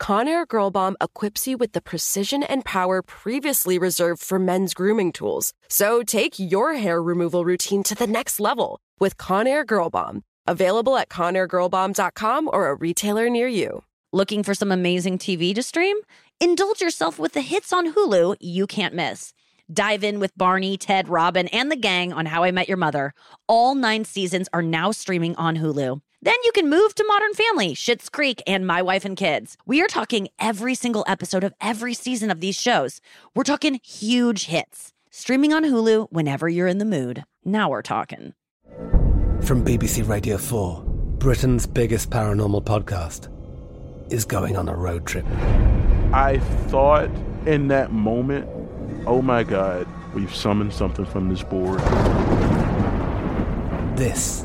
Conair Girl Bomb equips you with the precision and power previously reserved for men's grooming tools. So take your hair removal routine to the next level with Conair Girl Bomb. Available at ConairGirlBomb.com or a retailer near you. Looking for some amazing TV to stream? Indulge yourself with the hits on Hulu you can't miss. Dive in with Barney, Ted, Robin, and the gang on How I Met Your Mother. All nine seasons are now streaming on Hulu. Then you can move to Modern Family, Schitt's Creek, and My Wife and Kids. We are talking every single episode of every season of these shows. We're talking huge hits. Streaming on Hulu whenever you're in the mood. Now we're talking. From BBC Radio 4, Britain's biggest paranormal podcast is going on a road trip. I thought in that moment, oh my God, we've summoned something from this board. This